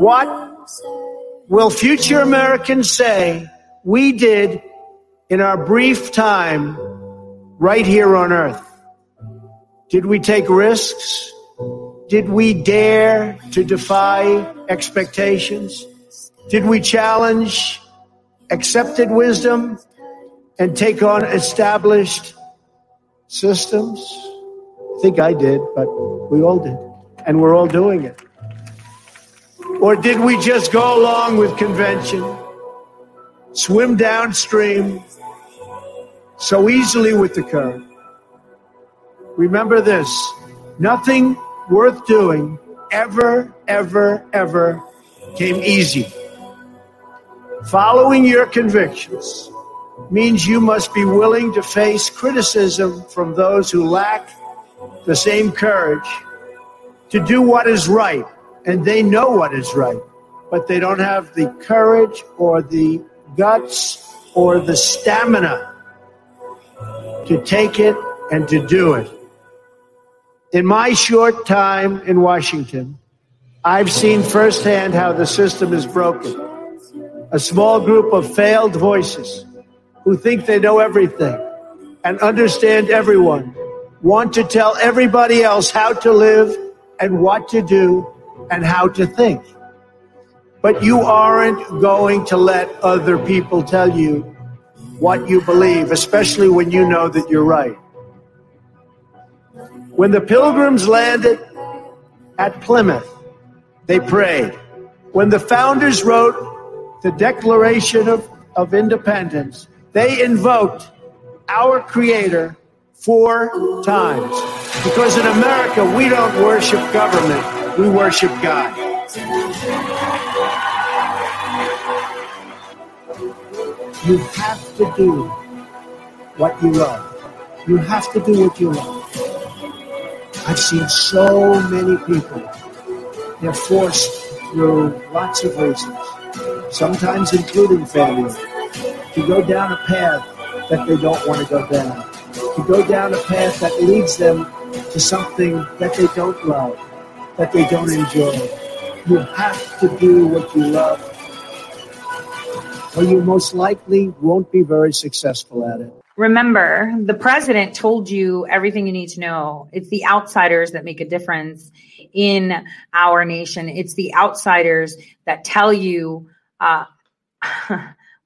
What will future Americans say we did in our brief time right here on earth? Did we take risks? Did we dare to defy expectations? Did we challenge accepted wisdom and take on established systems? I think I did, but we all did. And we're all doing it. Or did we just go along with convention, swim downstream so easily with the current? Remember this nothing worth doing ever, ever, ever came easy. Following your convictions means you must be willing to face criticism from those who lack the same courage to do what is right. And they know what is right, but they don't have the courage or the guts or the stamina to take it and to do it. In my short time in Washington, I've seen firsthand how the system is broken. A small group of failed voices who think they know everything and understand everyone want to tell everybody else how to live and what to do and how to think. But you aren't going to let other people tell you what you believe, especially when you know that you're right. When the pilgrims landed at Plymouth, they prayed. When the founders wrote the Declaration of, of Independence, they invoked our Creator four times. Because in America, we don't worship government, we worship God. You have to do what you love. You have to do what you love. I've seen so many people. They're forced through lots of reasons, sometimes including failure, to go down a path that they don't want to go down, to go down a path that leads them to something that they don't love, that they don't enjoy. You have to do what you love, or you most likely won't be very successful at it. Remember, the president told you everything you need to know. It's the outsiders that make a difference in our nation. It's the outsiders that tell you, uh,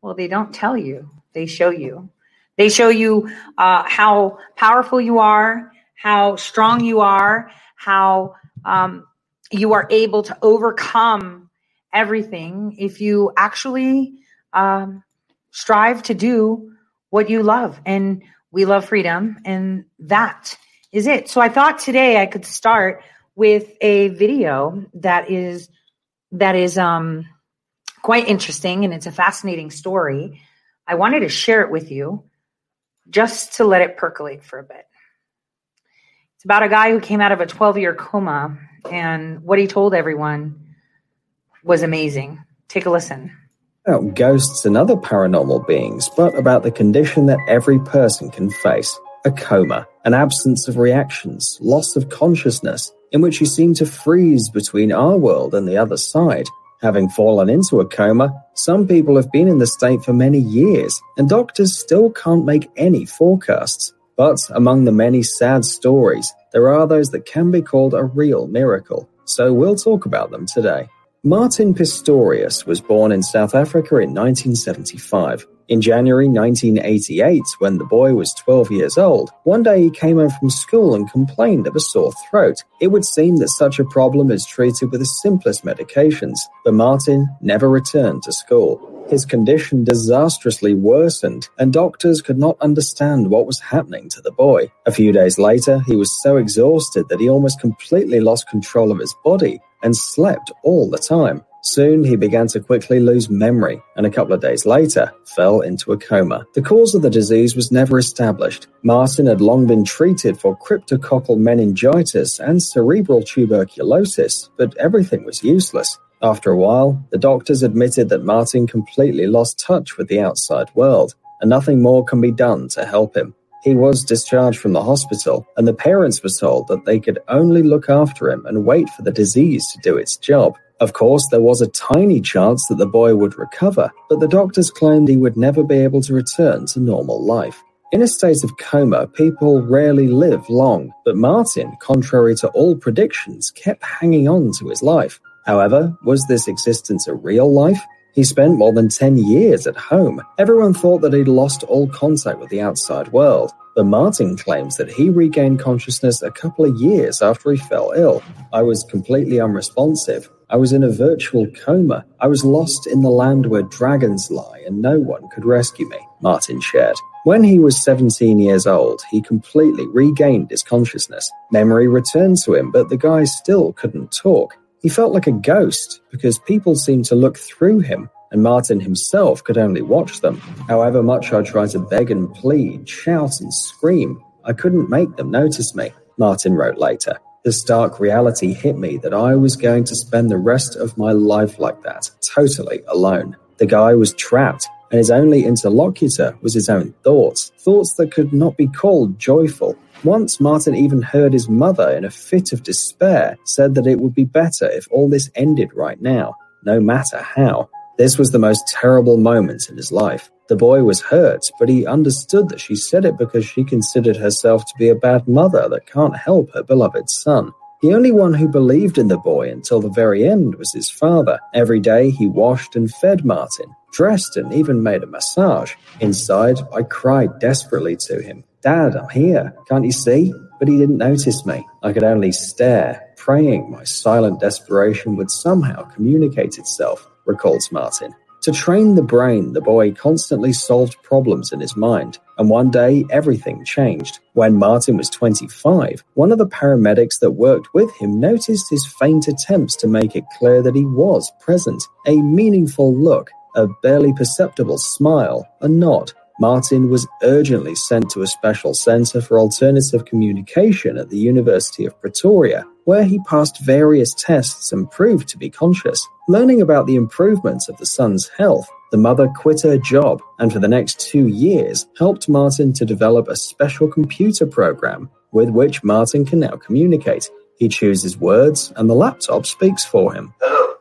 well, they don't tell you, they show you. They show you uh, how powerful you are, how strong you are, how um, you are able to overcome everything if you actually um, strive to do what you love. And we love freedom. And that is it. So I thought today I could start with a video that is that is um quite interesting and it's a fascinating story. I wanted to share it with you just to let it percolate for a bit. It's about a guy who came out of a 12 year coma, and what he told everyone was amazing. Take a listen about ghosts and other paranormal beings, but about the condition that every person can face a coma, an absence of reactions, loss of consciousness, in which you seem to freeze between our world and the other side. Having fallen into a coma, some people have been in the state for many years, and doctors still can't make any forecasts. But among the many sad stories, there are those that can be called a real miracle. So we'll talk about them today. Martin Pistorius was born in South Africa in 1975. In January 1988, when the boy was 12 years old, one day he came home from school and complained of a sore throat. It would seem that such a problem is treated with the simplest medications, but Martin never returned to school. His condition disastrously worsened, and doctors could not understand what was happening to the boy. A few days later, he was so exhausted that he almost completely lost control of his body and slept all the time. Soon he began to quickly lose memory and a couple of days later fell into a coma. The cause of the disease was never established. Martin had long been treated for cryptococcal meningitis and cerebral tuberculosis, but everything was useless. After a while, the doctors admitted that Martin completely lost touch with the outside world, and nothing more can be done to help him. He was discharged from the hospital, and the parents were told that they could only look after him and wait for the disease to do its job. Of course, there was a tiny chance that the boy would recover, but the doctors claimed he would never be able to return to normal life. In a state of coma, people rarely live long, but Martin, contrary to all predictions, kept hanging on to his life. However, was this existence a real life? He spent more than 10 years at home. Everyone thought that he'd lost all contact with the outside world, but Martin claims that he regained consciousness a couple of years after he fell ill. I was completely unresponsive. I was in a virtual coma. I was lost in the land where dragons lie and no one could rescue me, Martin shared. When he was 17 years old, he completely regained his consciousness. Memory returned to him, but the guy still couldn't talk. He felt like a ghost because people seemed to look through him, and Martin himself could only watch them. However much I tried to beg and plead, shout and scream, I couldn't make them notice me, Martin wrote later. The stark reality hit me that I was going to spend the rest of my life like that, totally alone. The guy was trapped and his only interlocutor was his own thoughts, thoughts that could not be called joyful. Once Martin even heard his mother, in a fit of despair, said that it would be better if all this ended right now, no matter how. This was the most terrible moment in his life. The boy was hurt, but he understood that she said it because she considered herself to be a bad mother that can't help her beloved son. The only one who believed in the boy until the very end was his father. Every day he washed and fed Martin, dressed and even made a massage. Inside, I cried desperately to him. Dad, I'm here. Can't you see? But he didn't notice me. I could only stare, praying my silent desperation would somehow communicate itself, recalls Martin. To train the brain, the boy constantly solved problems in his mind, and one day everything changed. When Martin was 25, one of the paramedics that worked with him noticed his faint attempts to make it clear that he was present. A meaningful look, a barely perceptible smile, a nod, Martin was urgently sent to a special center for alternative communication at the University of Pretoria, where he passed various tests and proved to be conscious. Learning about the improvements of the son's health, the mother quit her job and for the next two years helped Martin to develop a special computer program with which Martin can now communicate. He chooses words and the laptop speaks for him. Hello,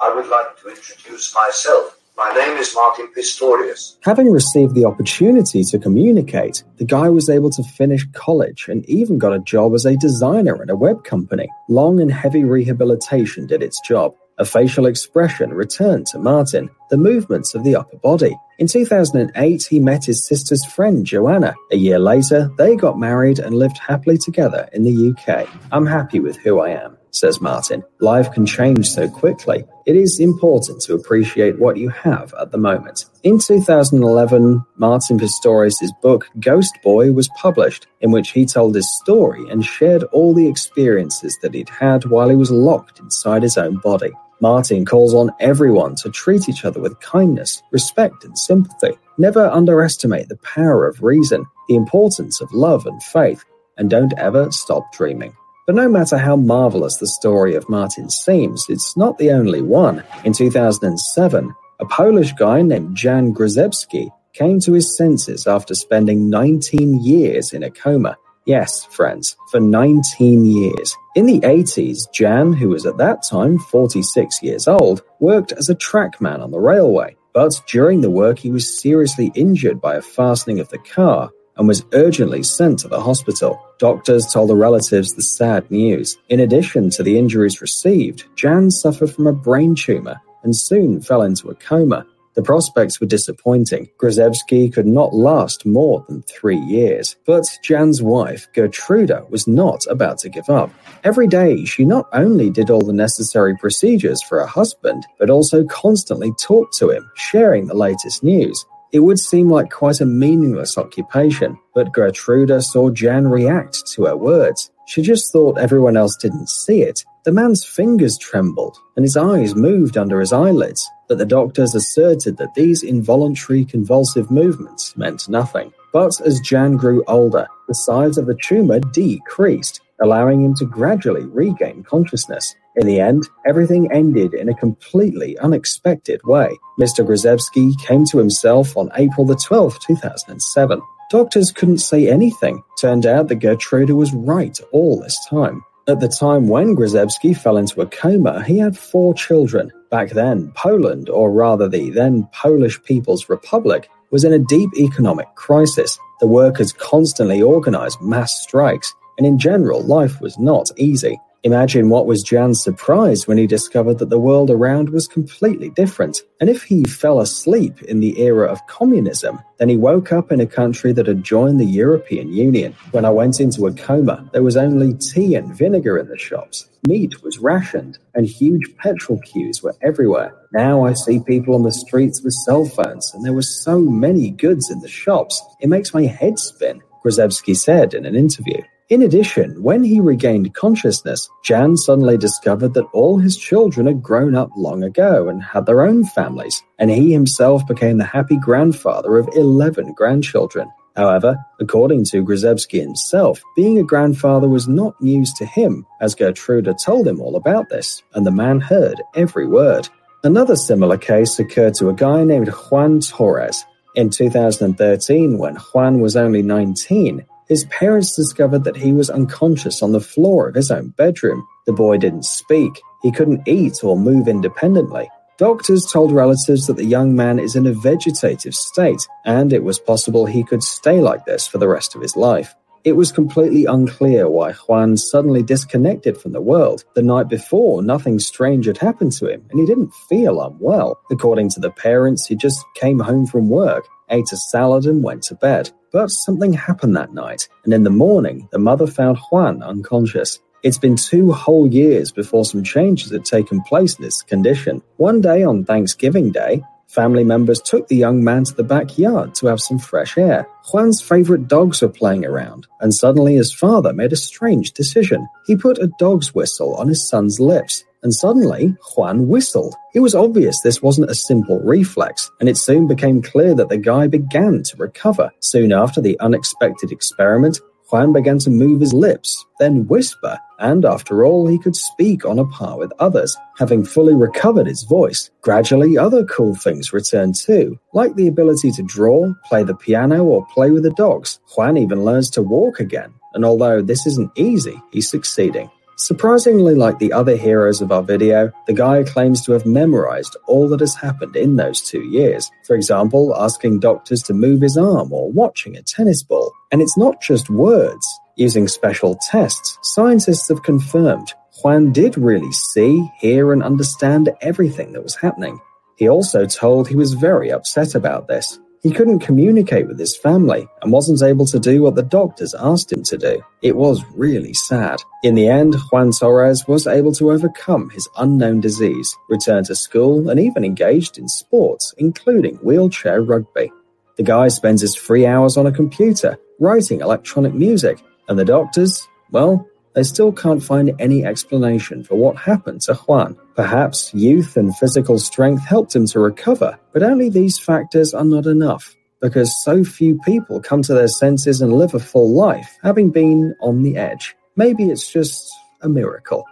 I would like to introduce myself. My name is Martin Pistorius. Having received the opportunity to communicate, the guy was able to finish college and even got a job as a designer at a web company. Long and heavy rehabilitation did its job. A facial expression returned to Martin, the movements of the upper body. In 2008, he met his sister's friend Joanna. A year later, they got married and lived happily together in the UK. I'm happy with who I am says Martin. Life can change so quickly. It is important to appreciate what you have at the moment. In 2011, Martin Pistorius' book Ghost Boy was published, in which he told his story and shared all the experiences that he'd had while he was locked inside his own body. Martin calls on everyone to treat each other with kindness, respect, and sympathy. Never underestimate the power of reason, the importance of love and faith, and don't ever stop dreaming. But no matter how marvelous the story of Martin seems, it's not the only one. In 2007, a Polish guy named Jan Grzebski came to his senses after spending 19 years in a coma. Yes, friends, for 19 years. In the 80s, Jan, who was at that time 46 years old, worked as a trackman on the railway. But during the work, he was seriously injured by a fastening of the car and was urgently sent to the hospital. Doctors told the relatives the sad news. In addition to the injuries received, Jan suffered from a brain tumor and soon fell into a coma. The prospects were disappointing. Grzebski could not last more than three years. But Jan's wife, Gertruda, was not about to give up. Every day, she not only did all the necessary procedures for her husband, but also constantly talked to him, sharing the latest news. It would seem like quite a meaningless occupation, but Gertruda saw Jan react to her words. She just thought everyone else didn't see it. The man's fingers trembled and his eyes moved under his eyelids, but the doctors asserted that these involuntary convulsive movements meant nothing. But as Jan grew older, the size of the tumor decreased, allowing him to gradually regain consciousness. In the end, everything ended in a completely unexpected way. Mr. Grzebski came to himself on April the 12th, 2007. Doctors couldn't say anything. Turned out that Gertruda was right all this time. At the time when Grzebski fell into a coma, he had four children. Back then, Poland, or rather the then Polish People's Republic, was in a deep economic crisis. The workers constantly organized mass strikes, and in general, life was not easy. Imagine what was Jan's surprise when he discovered that the world around was completely different. And if he fell asleep in the era of communism, then he woke up in a country that had joined the European Union. When I went into a coma, there was only tea and vinegar in the shops. Meat was rationed, and huge petrol queues were everywhere. Now I see people on the streets with cell phones, and there were so many goods in the shops. It makes my head spin, Grzebski said in an interview. In addition, when he regained consciousness, Jan suddenly discovered that all his children had grown up long ago and had their own families, and he himself became the happy grandfather of 11 grandchildren. However, according to Grzebski himself, being a grandfather was not news to him, as Gertruda told him all about this, and the man heard every word. Another similar case occurred to a guy named Juan Torres. In 2013, when Juan was only 19, his parents discovered that he was unconscious on the floor of his own bedroom. The boy didn't speak, he couldn't eat or move independently. Doctors told relatives that the young man is in a vegetative state, and it was possible he could stay like this for the rest of his life. It was completely unclear why Juan suddenly disconnected from the world. The night before, nothing strange had happened to him, and he didn't feel unwell. According to the parents, he just came home from work, ate a salad, and went to bed. But something happened that night, and in the morning, the mother found Juan unconscious. It's been two whole years before some changes had taken place in his condition. One day on Thanksgiving Day, family members took the young man to the backyard to have some fresh air. Juan's favorite dogs were playing around, and suddenly his father made a strange decision. He put a dog's whistle on his son's lips and suddenly Juan whistled. It was obvious this wasn't a simple reflex, and it soon became clear that the guy began to recover. Soon after the unexpected experiment, Juan began to move his lips, then whisper, and after all, he could speak on a par with others. Having fully recovered his voice, gradually other cool things returned too, like the ability to draw, play the piano, or play with the dogs. Juan even learns to walk again, and although this isn't easy, he's succeeding. Surprisingly like the other heroes of our video, the guy claims to have memorized all that has happened in those two years. For example, asking doctors to move his arm or watching a tennis ball. And it's not just words. Using special tests, scientists have confirmed Juan did really see, hear, and understand everything that was happening. He also told he was very upset about this. He couldn't communicate with his family and wasn't able to do what the doctors asked him to do. It was really sad. In the end, Juan Torres was able to overcome his unknown disease, return to school, and even engaged in sports, including wheelchair rugby. The guy spends his free hours on a computer, writing electronic music, and the doctors, well, they still can't find any explanation for what happened to Juan. Perhaps youth and physical strength helped him to recover, but only these factors are not enough because so few people come to their senses and live a full life, having been on the edge. Maybe it's just a miracle.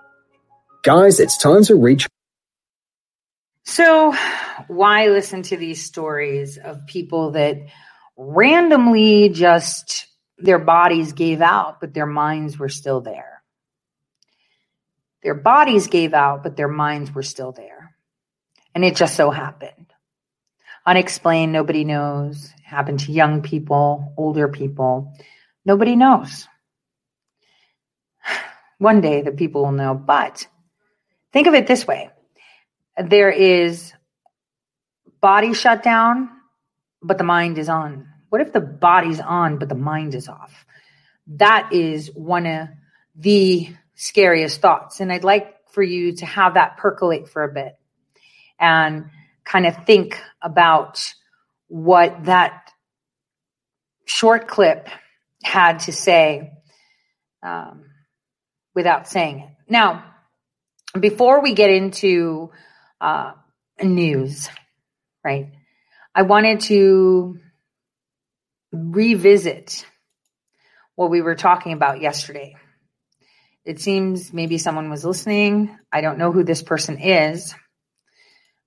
Guys, it's time to reach. So, why listen to these stories of people that randomly just their bodies gave out, but their minds were still there. Their bodies gave out, but their minds were still there. And it just so happened. Unexplained, nobody knows. Happened to young people, older people. Nobody knows. One day the people will know. But think of it this way there is body shut down, but the mind is on. What if the body's on, but the mind is off? That is one of the scariest thoughts. And I'd like for you to have that percolate for a bit and kind of think about what that short clip had to say um, without saying it. Now, before we get into uh, news, right, I wanted to revisit what we were talking about yesterday. It seems maybe someone was listening. I don't know who this person is,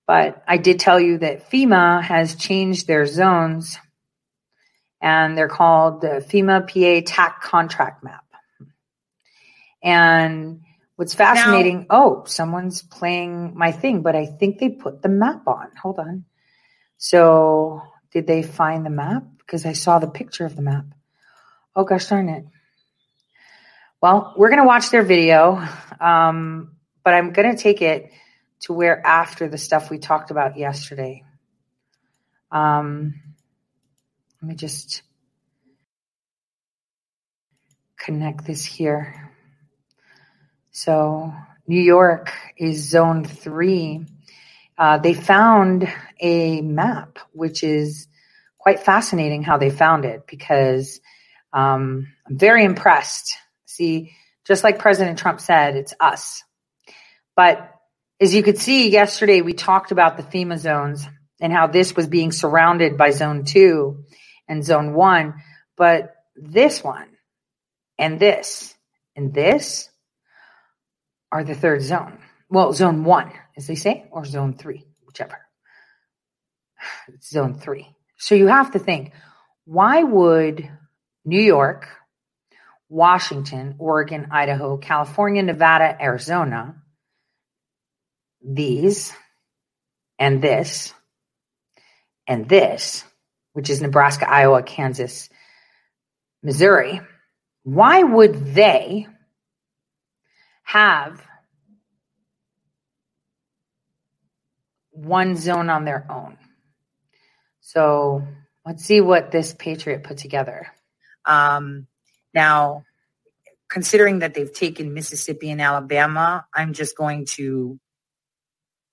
but I did tell you that FEMA has changed their zones and they're called the FEMA PA TAC contract map. And what's fascinating, now, oh, someone's playing my thing, but I think they put the map on. Hold on. So did they find the map? Because I saw the picture of the map. Oh gosh darn it. Well, we're going to watch their video, um, but I'm going to take it to where after the stuff we talked about yesterday. Um, let me just connect this here. So, New York is zone three. Uh, they found a map, which is quite fascinating how they found it because um, I'm very impressed. See, just like President Trump said, it's us. But as you could see yesterday, we talked about the FEMA zones and how this was being surrounded by zone two and zone one. But this one and this and this are the third zone. Well, zone one, as they say, or zone three, whichever. It's zone three. So you have to think why would New York, Washington, Oregon, Idaho, California, Nevada, Arizona, these and this and this, which is Nebraska, Iowa, Kansas, Missouri, why would they have one zone on their own? So let's see what this Patriot put together. Um, now, considering that they've taken Mississippi and Alabama, I'm just going to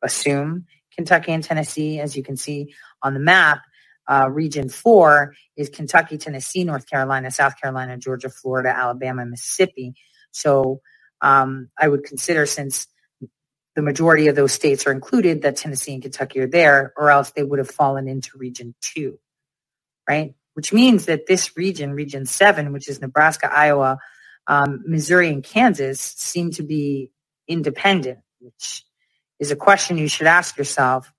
assume Kentucky and Tennessee, as you can see on the map. Uh, region four is Kentucky, Tennessee, North Carolina, South Carolina, Georgia, Florida, Alabama, Mississippi. So um, I would consider since the majority of those states are included that Tennessee and Kentucky are there, or else they would have fallen into region two, right? Which means that this region, region seven, which is Nebraska, Iowa, um, Missouri, and Kansas, seem to be independent, which is a question you should ask yourself.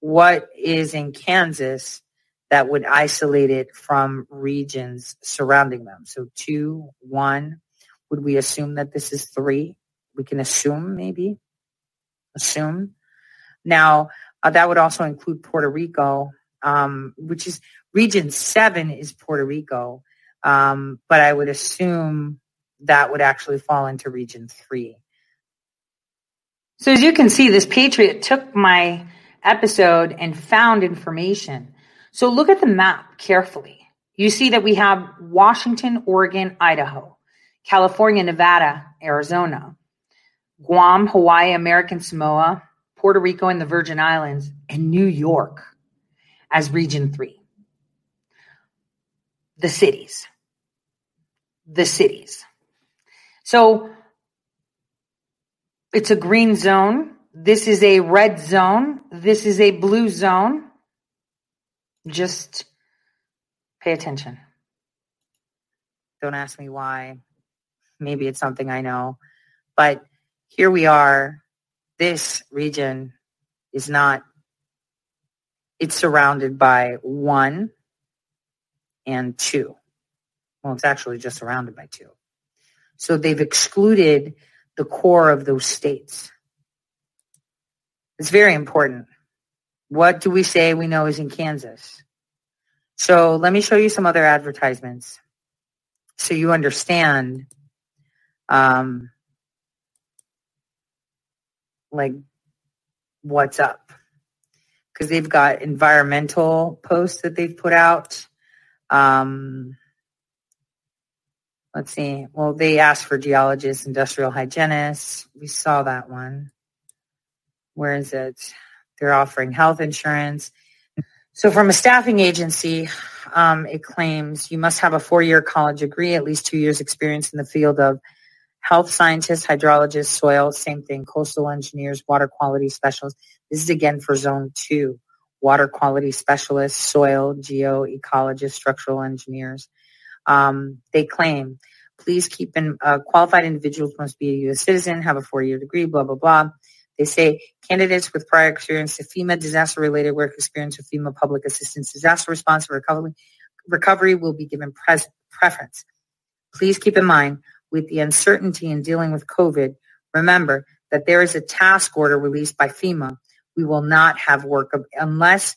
What is in Kansas that would isolate it from regions surrounding them? So two, one, would we assume that this is three? We can assume maybe, assume. Now, uh, that would also include Puerto Rico, um, which is region seven is Puerto Rico. Um, but I would assume that would actually fall into region three. So as you can see, this patriot took my episode and found information. So look at the map carefully. You see that we have Washington, Oregon, Idaho, California, Nevada, Arizona, Guam, Hawaii, American Samoa, Puerto Rico, and the Virgin Islands, and New York as region three. The cities. The cities. So it's a green zone. This is a red zone. This is a blue zone. Just pay attention. Don't ask me why. Maybe it's something I know. But here we are. This region is not, it's surrounded by one and two. Well, it's actually just surrounded by two. So they've excluded the core of those states. It's very important. What do we say we know is in Kansas? So let me show you some other advertisements so you understand um, like what's up because they've got environmental posts that they've put out um, let's see. Well, they asked for geologists, industrial hygienists. We saw that one. Where is it? They're offering health insurance. So, from a staffing agency, um, it claims you must have a four-year college degree, at least two years experience in the field of health scientists, hydrologists, soil, same thing, coastal engineers, water quality specialists. This is again for zone two, water quality specialists, soil, geo, ecologists, structural engineers. Um, they claim, please keep in uh, qualified individuals must be a U.S. citizen, have a four-year degree, blah, blah, blah. They say candidates with prior experience to FEMA disaster-related work experience with FEMA public assistance disaster response recovery, recovery will be given pres- preference. Please keep in mind, with the uncertainty in dealing with COVID, remember that there is a task order released by FEMA. We will not have work unless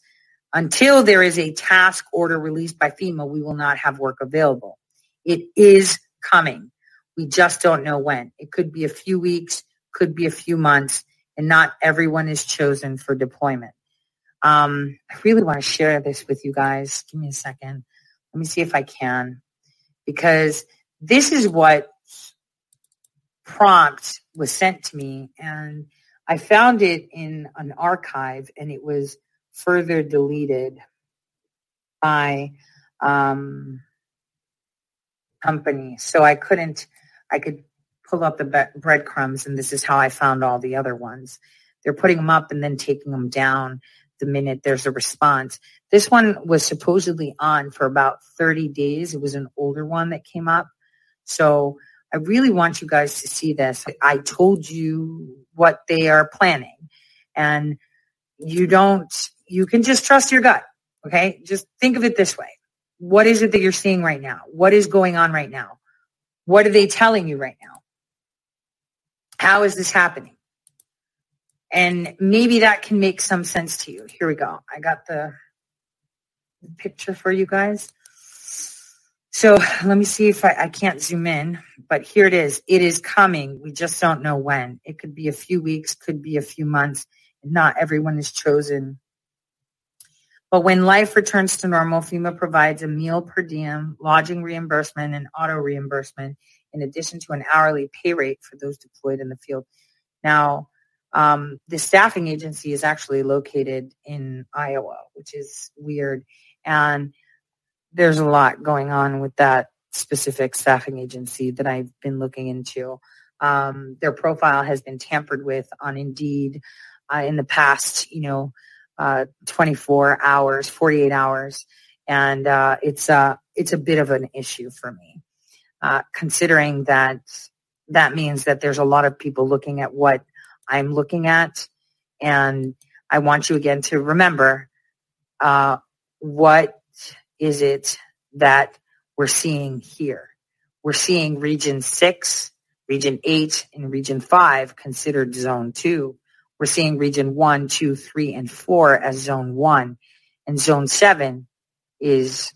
until there is a task order released by FEMA, we will not have work available. It is coming. We just don't know when. It could be a few weeks, could be a few months, and not everyone is chosen for deployment. Um, I really want to share this with you guys. Give me a second. Let me see if I can, because this is what prompt was sent to me, and I found it in an archive, and it was further deleted by um, company. So I couldn't, I could pull up the breadcrumbs, and this is how I found all the other ones. They're putting them up and then taking them down the minute there's a response. This one was supposedly on for about 30 days. It was an older one that came up. So I really want you guys to see this. I told you what they are planning and you don't, you can just trust your gut. Okay. Just think of it this way. What is it that you're seeing right now? What is going on right now? What are they telling you right now? How is this happening? And maybe that can make some sense to you. Here we go. I got the picture for you guys. So let me see if I, I can't zoom in, but here it is. It is coming. We just don't know when. It could be a few weeks, could be a few months. Not everyone is chosen. But when life returns to normal, FEMA provides a meal per diem, lodging reimbursement, and auto reimbursement, in addition to an hourly pay rate for those deployed in the field. Now, um, the staffing agency is actually located in Iowa, which is weird. And there's a lot going on with that specific staffing agency that I've been looking into. Um, their profile has been tampered with on Indeed uh, in the past, you know, uh, 24 hours, 48 hours, and uh, it's a it's a bit of an issue for me, uh, considering that that means that there's a lot of people looking at what I'm looking at, and I want you again to remember uh, what is it that we're seeing here? We're seeing region six, region eight, and region five considered zone two. We're seeing region one, two, three, and four as zone one. And zone seven is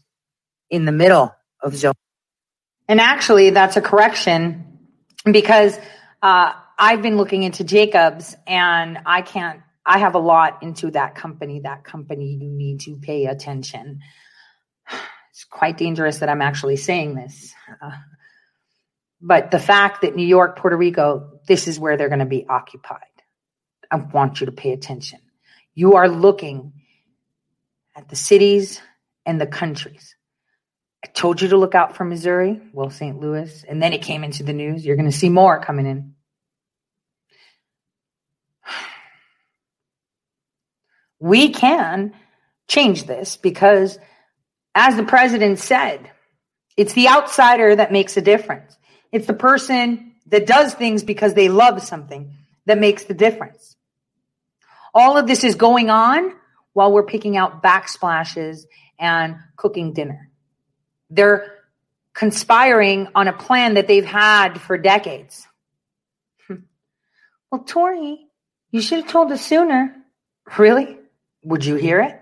in the middle of zone. And actually, that's a correction because uh, I've been looking into Jacobs and I can't, I have a lot into that company. That company, you need to pay attention it's quite dangerous that I'm actually saying this. Uh, but the fact that New York, Puerto Rico, this is where they're going to be occupied. I want you to pay attention. You are looking at the cities and the countries. I told you to look out for Missouri, well, St. Louis, and then it came into the news. You're going to see more coming in. We can change this because as the president said, it's the outsider that makes a difference. It's the person that does things because they love something that makes the difference. All of this is going on while we're picking out backsplashes and cooking dinner. They're conspiring on a plan that they've had for decades. Hmm. Well, Tori, you should have told us sooner. Really? Would you hear it?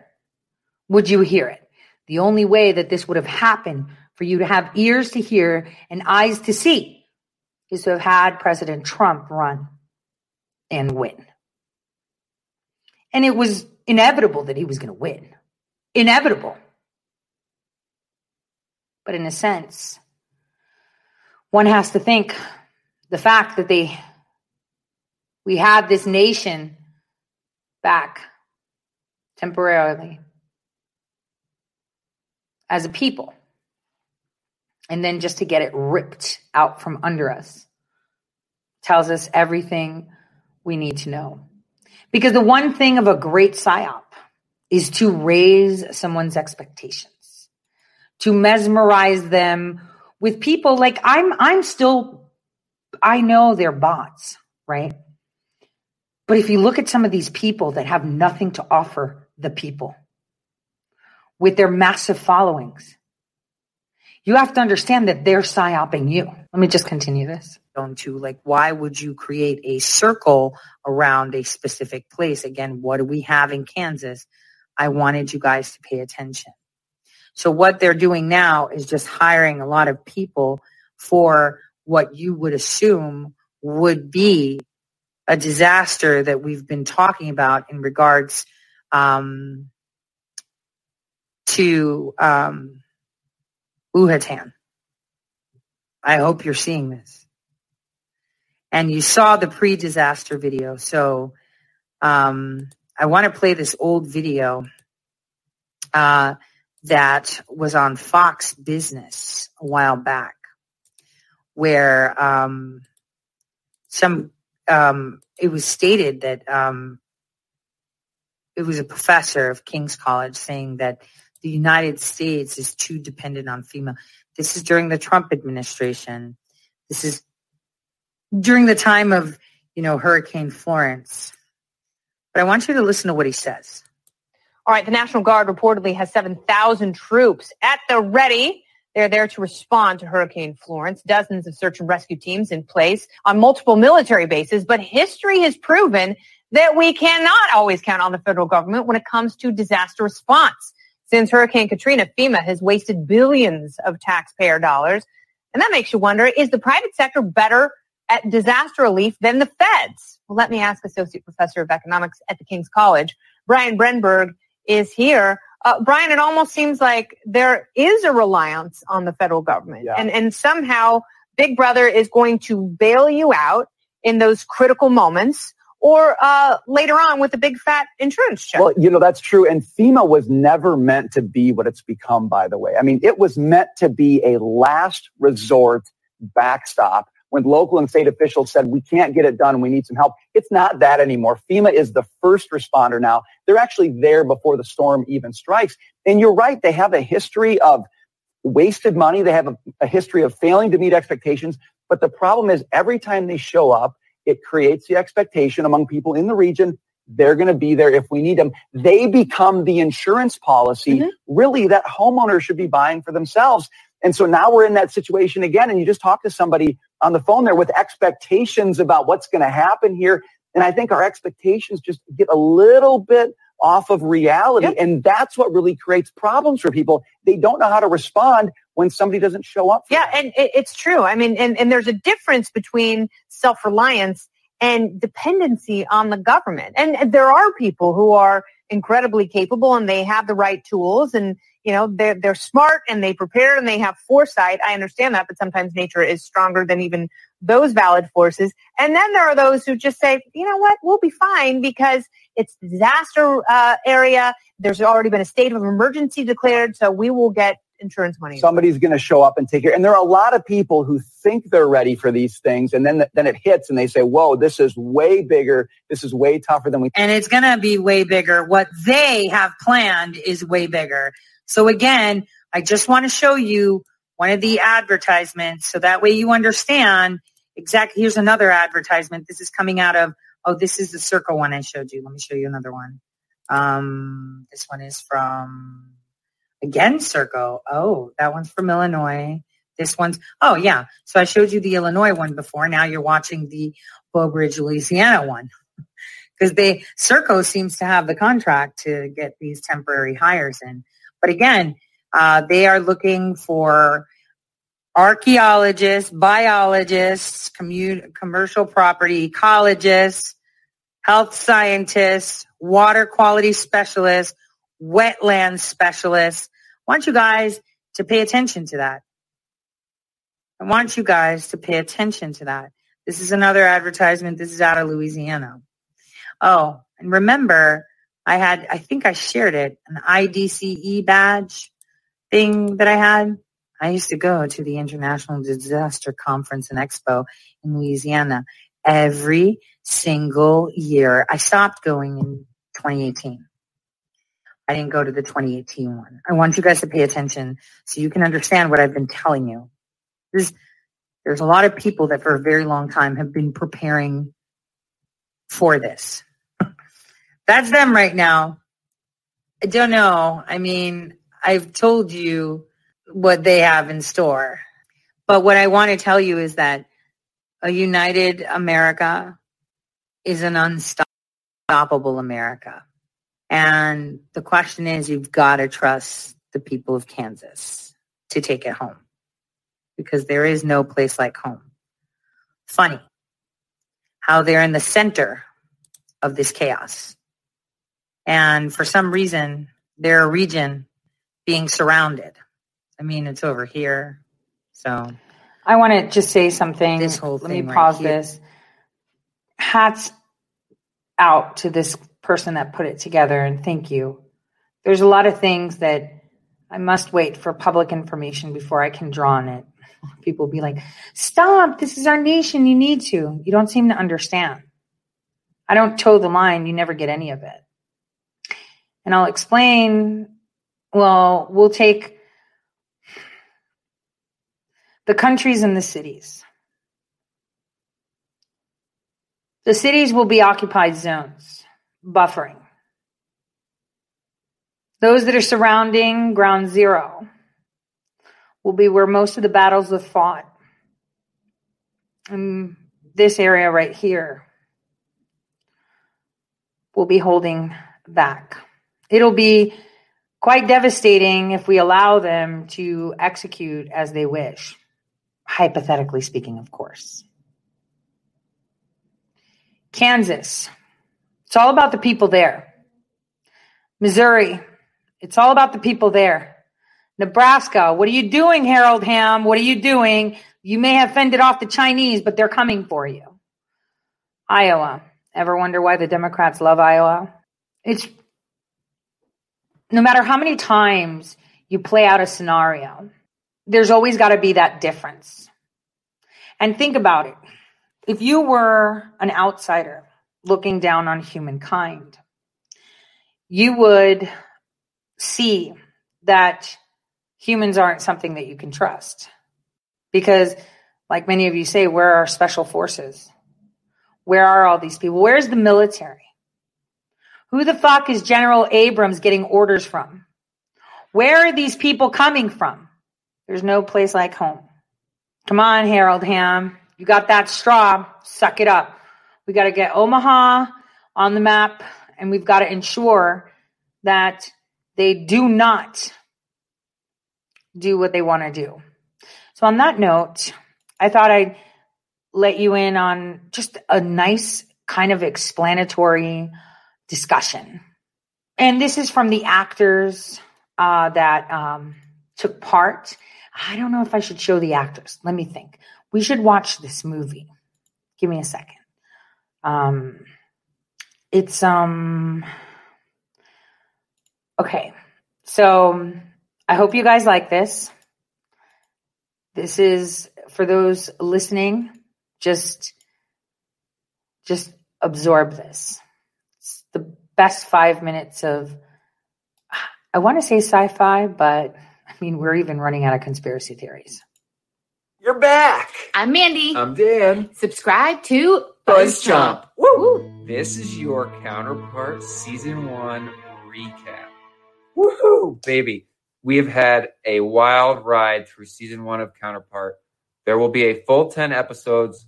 Would you hear it? The only way that this would have happened for you to have ears to hear and eyes to see is to have had President Trump run and win. And it was inevitable that he was going to win. Inevitable. But in a sense, one has to think the fact that they we had this nation back temporarily as a people. And then just to get it ripped out from under us tells us everything we need to know. Because the one thing of a great psyop is to raise someone's expectations, to mesmerize them with people like I'm I'm still I know they're bots, right? But if you look at some of these people that have nothing to offer the people, with their massive followings. You have to understand that they're psyoping you. Let me just continue this. Going to like, why would you create a circle around a specific place? Again, what do we have in Kansas? I wanted you guys to pay attention. So what they're doing now is just hiring a lot of people for what you would assume would be a disaster that we've been talking about in regards um, to um, Wuhan. I hope you're seeing this. And you saw the pre-disaster video. So um, I want to play this old video uh, that was on Fox Business a while back, where um, some um, it was stated that um, it was a professor of King's College saying that the United States is too dependent on FEMA. This is during the Trump administration. This is during the time of, you know, Hurricane Florence. But I want you to listen to what he says. All right, the National Guard reportedly has 7,000 troops at the ready. They're there to respond to Hurricane Florence. Dozens of search and rescue teams in place on multiple military bases. But history has proven that we cannot always count on the federal government when it comes to disaster response. Since Hurricane Katrina, FEMA has wasted billions of taxpayer dollars. And that makes you wonder, is the private sector better at disaster relief than the feds? Well, let me ask Associate Professor of Economics at the King's College, Brian Brenberg, is here. Uh, Brian, it almost seems like there is a reliance on the federal government, yeah. and and somehow Big Brother is going to bail you out in those critical moments or uh, later on with a big fat insurance check. Well, you know, that's true. And FEMA was never meant to be what it's become, by the way. I mean, it was meant to be a last resort backstop when local and state officials said, we can't get it done, we need some help. It's not that anymore. FEMA is the first responder now. They're actually there before the storm even strikes. And you're right, they have a history of wasted money. They have a, a history of failing to meet expectations. But the problem is every time they show up, it creates the expectation among people in the region they're going to be there if we need them. They become the insurance policy, mm-hmm. really, that homeowners should be buying for themselves. And so now we're in that situation again. And you just talk to somebody on the phone there with expectations about what's going to happen here. And I think our expectations just get a little bit off of reality. Yep. And that's what really creates problems for people. They don't know how to respond when somebody doesn't show up. yeah, them. and it's true. I mean, and, and there's a difference between self-reliance and dependency on the government. And there are people who are incredibly capable and they have the right tools and you know they're they're smart and they prepare and they have foresight i understand that but sometimes nature is stronger than even those valid forces and then there are those who just say you know what we'll be fine because it's disaster uh, area there's already been a state of emergency declared so we will get insurance money. Somebody's going to show up and take care. And there are a lot of people who think they're ready for these things, and then then it hits, and they say, "Whoa, this is way bigger. This is way tougher than we." And it's going to be way bigger. What they have planned is way bigger. So again, I just want to show you one of the advertisements, so that way you understand exactly. Here's another advertisement. This is coming out of. Oh, this is the circle one I showed you. Let me show you another one. Um, this one is from Again, Serco. Oh, that one's from Illinois. This one's, oh, yeah. So I showed you the Illinois one before. Now you're watching the Breaux Bridge, Louisiana one. Because they, Serco seems to have the contract to get these temporary hires in. But again, uh, they are looking for archaeologists, biologists, commun- commercial property ecologists, health scientists, water quality specialists, wetland specialists. I want you guys to pay attention to that. I want you guys to pay attention to that. This is another advertisement. This is out of Louisiana. Oh, and remember, I had, I think I shared it, an IDCE badge thing that I had. I used to go to the International Disaster Conference and Expo in Louisiana every single year. I stopped going in 2018. I didn't go to the 2018 one. I want you guys to pay attention so you can understand what I've been telling you. There's, there's a lot of people that for a very long time have been preparing for this. That's them right now. I don't know. I mean, I've told you what they have in store. But what I want to tell you is that a united America is an unstoppable America. And the question is, you've got to trust the people of Kansas to take it home because there is no place like home. Funny how they're in the center of this chaos. And for some reason, they're a region being surrounded. I mean, it's over here. So I want to just say something. This whole Let me right pause here. this. Hats out to this person that put it together and thank you. There's a lot of things that I must wait for public information before I can draw on it. People will be like, stop, this is our nation, you need to. You don't seem to understand. I don't toe the line, you never get any of it. And I'll explain, well, we'll take the countries and the cities. The cities will be occupied zones, buffering. Those that are surrounding ground zero will be where most of the battles are fought. And this area right here will be holding back. It'll be quite devastating if we allow them to execute as they wish, hypothetically speaking, of course. Kansas, it's all about the people there. Missouri, it's all about the people there. Nebraska, what are you doing, Harold Hamm? What are you doing? You may have fended off the Chinese, but they're coming for you. Iowa, ever wonder why the Democrats love Iowa? It's no matter how many times you play out a scenario, there's always got to be that difference. And think about it. If you were an outsider looking down on humankind, you would see that humans aren't something that you can trust. Because, like many of you say, where are special forces? Where are all these people? Where's the military? Who the fuck is General Abrams getting orders from? Where are these people coming from? There's no place like home. Come on, Harold Hamm. You got that straw. Suck it up. We got to get Omaha on the map and we've got to ensure that they do not do what they want to do. So, on that note, I thought I'd let you in on just a nice kind of explanatory discussion. And this is from the actors uh, that um, took part. I don't know if I should show the actors. Let me think. We should watch this movie. Give me a second. Um, it's um okay. So I hope you guys like this. This is for those listening. Just just absorb this. It's the best five minutes of I want to say sci-fi, but I mean we're even running out of conspiracy theories. You're back. I'm Mandy. I'm Dan. Subscribe to Buzz Chomp. Woo! This is your counterpart season one recap. Woohoo, baby. We have had a wild ride through season one of Counterpart. There will be a full 10 episodes.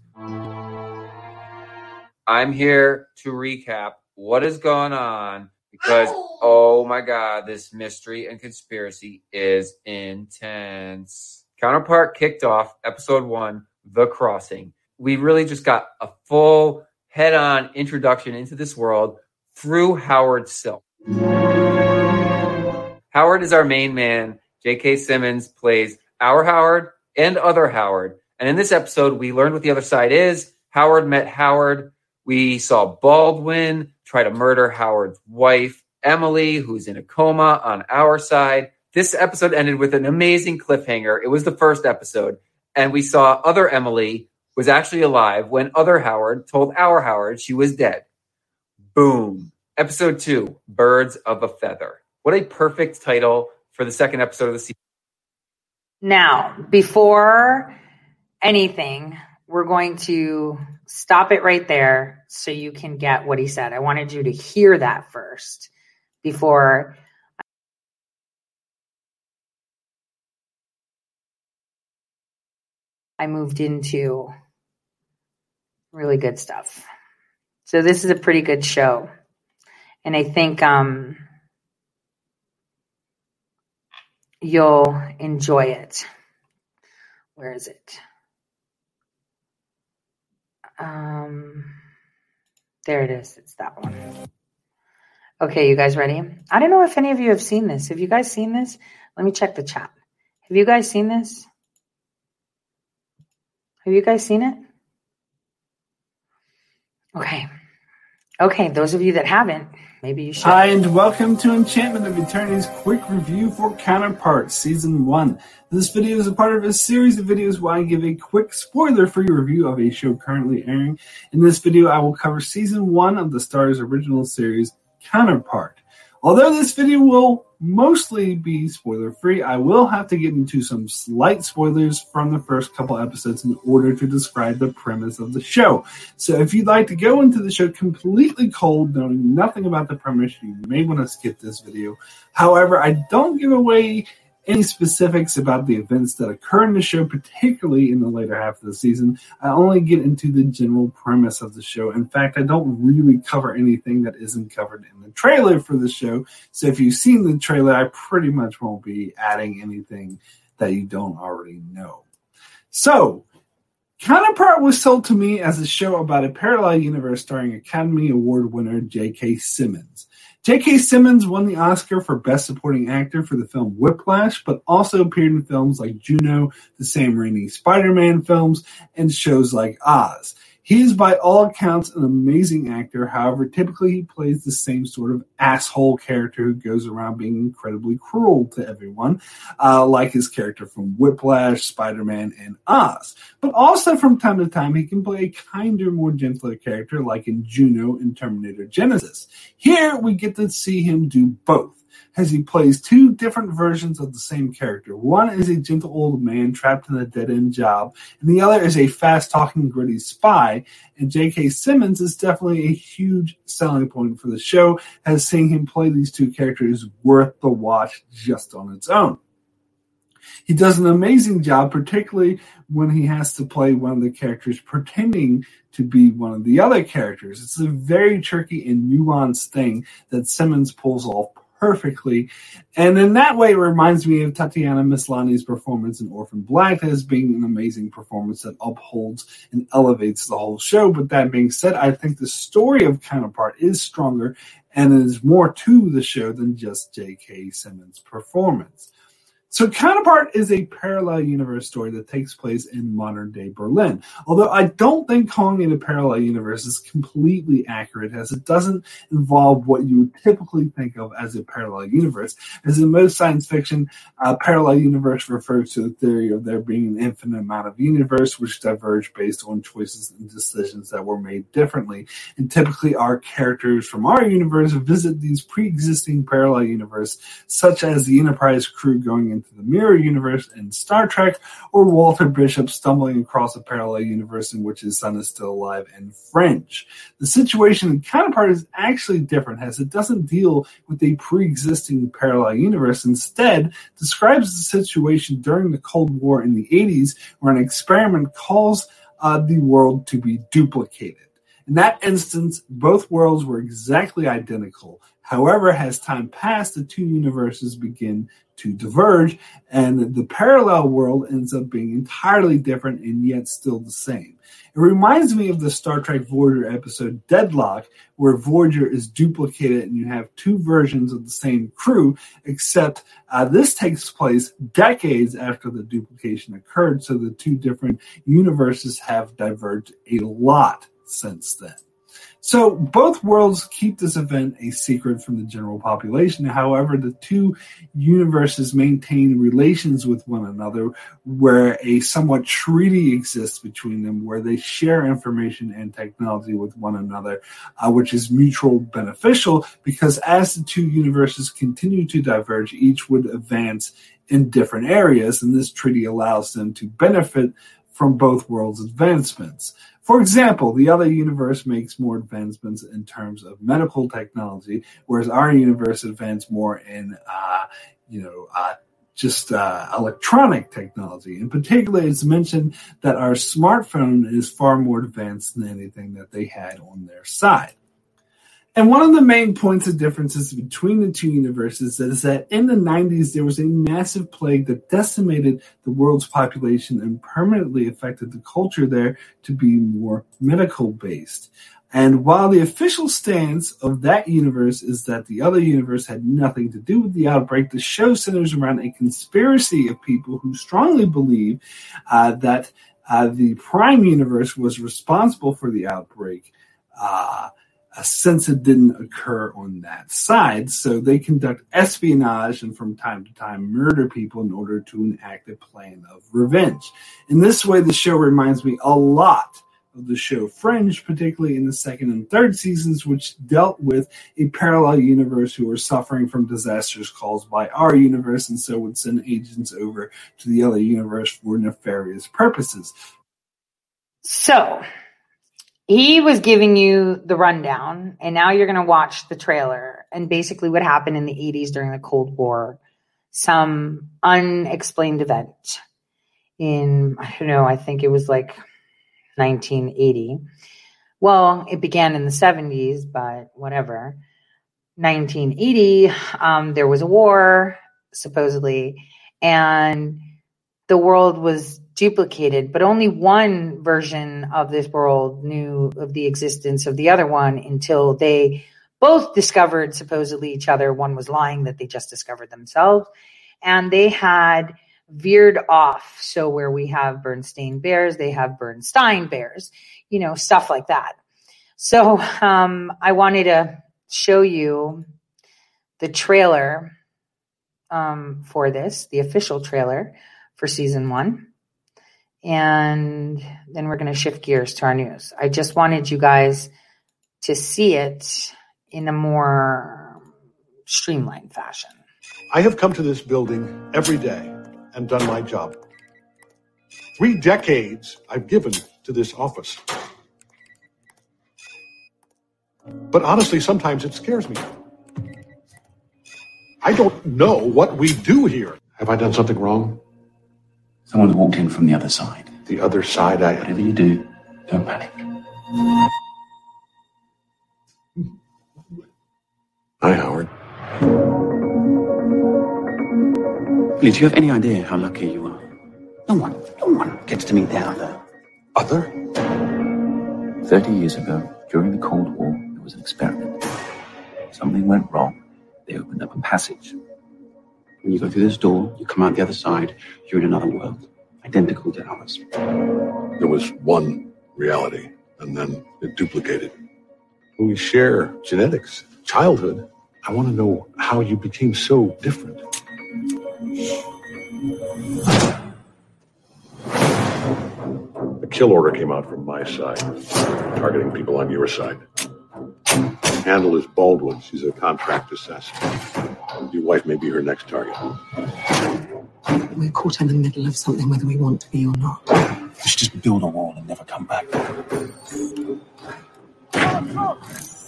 I'm here to recap what is going on because, oh my God, this mystery and conspiracy is intense. Counterpart kicked off episode one, The Crossing. We really just got a full head on introduction into this world through Howard Silk. Howard is our main man. J.K. Simmons plays our Howard and other Howard. And in this episode, we learned what the other side is. Howard met Howard. We saw Baldwin try to murder Howard's wife, Emily, who's in a coma on our side. This episode ended with an amazing cliffhanger. It was the first episode. And we saw other Emily was actually alive when other Howard told our Howard she was dead. Boom. Episode two Birds of a Feather. What a perfect title for the second episode of the season. Now, before anything, we're going to stop it right there so you can get what he said. I wanted you to hear that first before I moved into really good stuff. So this is a pretty good show. And I think um, you'll enjoy it. Where is it? Um, there it is. It's that one. Okay, you guys ready? I don't know if any of you have seen this. Have you guys seen this? Let me check the chat. Have you guys seen this? Have you guys seen it? Okay. Okay, those of you that haven't, maybe you should. Hi, and welcome to Enchantment of Eternity's quick review for Counterpart Season 1. This video is a part of a series of videos where I give a quick spoiler-free review of a show currently airing. In this video, I will cover Season 1 of the Starz original series, Counterpart. Although this video will mostly be spoiler free, I will have to get into some slight spoilers from the first couple episodes in order to describe the premise of the show. So if you'd like to go into the show completely cold, knowing nothing about the premise, you may want to skip this video. However, I don't give away any specifics about the events that occur in the show, particularly in the later half of the season. I only get into the general premise of the show. In fact, I don't really cover anything that isn't covered in the trailer for the show. So if you've seen the trailer, I pretty much won't be adding anything that you don't already know. So, Counterpart was sold to me as a show about a parallel universe starring Academy Award winner J.K. Simmons. J.K. Simmons won the Oscar for Best Supporting Actor for the film Whiplash, but also appeared in films like Juno, the Sam Raimi Spider Man films, and shows like Oz. He is, by all accounts, an amazing actor. However, typically he plays the same sort of asshole character who goes around being incredibly cruel to everyone, uh, like his character from Whiplash, Spider Man, and Oz. But also, from time to time, he can play a kinder, more gentler character, like in Juno and Terminator Genisys. Here, we get to see him do both as he plays two different versions of the same character. One is a gentle old man trapped in a dead end job, and the other is a fast talking, gritty spy. And J.K. Simmons is definitely a huge selling point for the show, as seeing him play these two characters worth the watch just on its own. He does an amazing job, particularly when he has to play one of the characters pretending to be one of the other characters. It's a very tricky and nuanced thing that Simmons pulls off perfectly. And in that way, it reminds me of Tatiana Maslany's performance in Orphan Black as being an amazing performance that upholds and elevates the whole show. But that being said, I think the story of Counterpart is stronger and is more to the show than just J.K. Simmons' performance. So, Counterpart is a parallel universe story that takes place in modern day Berlin. Although I don't think calling it a parallel universe is completely accurate, as it doesn't involve what you would typically think of as a parallel universe. As in most science fiction, a parallel universe refers to the theory of there being an infinite amount of universe which diverge based on choices and decisions that were made differently. And typically, our characters from our universe visit these pre existing parallel universe, such as the Enterprise crew going the mirror universe in Star Trek, or Walter Bishop stumbling across a parallel universe in which his son is still alive in Fringe. The situation in Counterpart is actually different, as it doesn't deal with a pre existing parallel universe. Instead, describes the situation during the Cold War in the 80s, where an experiment calls uh, the world to be duplicated. In that instance, both worlds were exactly identical. However, as time passed, the two universes begin to diverge, and the parallel world ends up being entirely different and yet still the same. It reminds me of the Star Trek Voyager episode Deadlock, where Voyager is duplicated and you have two versions of the same crew, except uh, this takes place decades after the duplication occurred, so the two different universes have diverged a lot since then. So both worlds keep this event a secret from the general population. However, the two universes maintain relations with one another where a somewhat treaty exists between them where they share information and technology with one another, uh, which is mutual beneficial because as the two universes continue to diverge, each would advance in different areas, and this treaty allows them to benefit from both worlds' advancements. For example, the other universe makes more advancements in terms of medical technology, whereas our universe advanced more in, uh, you know, uh, just uh, electronic technology. In particular, it's mentioned that our smartphone is far more advanced than anything that they had on their side. And one of the main points of differences between the two universes is that in the 90s, there was a massive plague that decimated the world's population and permanently affected the culture there to be more medical based. And while the official stance of that universe is that the other universe had nothing to do with the outbreak, the show centers around a conspiracy of people who strongly believe uh, that uh, the prime universe was responsible for the outbreak. Uh, since it didn't occur on that side. So they conduct espionage and from time to time murder people in order to enact a plan of revenge. In this way, the show reminds me a lot of the show Fringe, particularly in the second and third seasons, which dealt with a parallel universe who were suffering from disasters caused by our universe and so would send agents over to the other universe for nefarious purposes. So, he was giving you the rundown, and now you're going to watch the trailer and basically what happened in the 80s during the Cold War. Some unexplained event in, I don't know, I think it was like 1980. Well, it began in the 70s, but whatever. 1980, um, there was a war, supposedly, and the world was duplicated, but only one version of this world knew of the existence of the other one until they both discovered supposedly each other. One was lying that they just discovered themselves, and they had veered off. So where we have Bernstein bears, they have Bernstein bears, you know, stuff like that. So um, I wanted to show you the trailer um, for this, the official trailer for season one and then we're going to shift gears to our news. I just wanted you guys to see it in a more streamlined fashion. I have come to this building every day and done my job. Three decades I've given to this office. But honestly, sometimes it scares me. I don't know what we do here. Have I done something wrong? Someone walked in from the other side. The other side, I. Whatever you do, don't panic. Hi, Howard. Billy, do you have any idea how lucky you are? No one, no one gets to meet the other. Other? Thirty years ago, during the Cold War, there was an experiment. Something went wrong. They opened up a passage. When you go through this door, you come out the other side, you're in another world, identical to ours. There was one reality, and then it duplicated. We share genetics, childhood. I want to know how you became so different. A kill order came out from my side, targeting people on your side. Handle is Baldwin. She's a contract assassin. Your wife may be her next target. We're caught in the middle of something, whether we want to be or not. Let's just build a wall and never come back.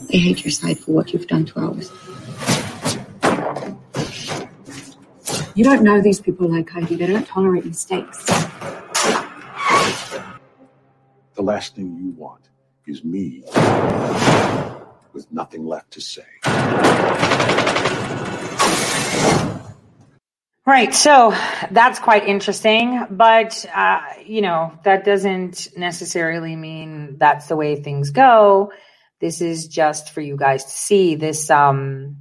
They hate your side for what you've done to ours. You don't know these people like I do. They don't tolerate mistakes. The last thing you want is me with nothing left to say. Right. So that's quite interesting. But, uh, you know, that doesn't necessarily mean that's the way things go. This is just for you guys to see this um,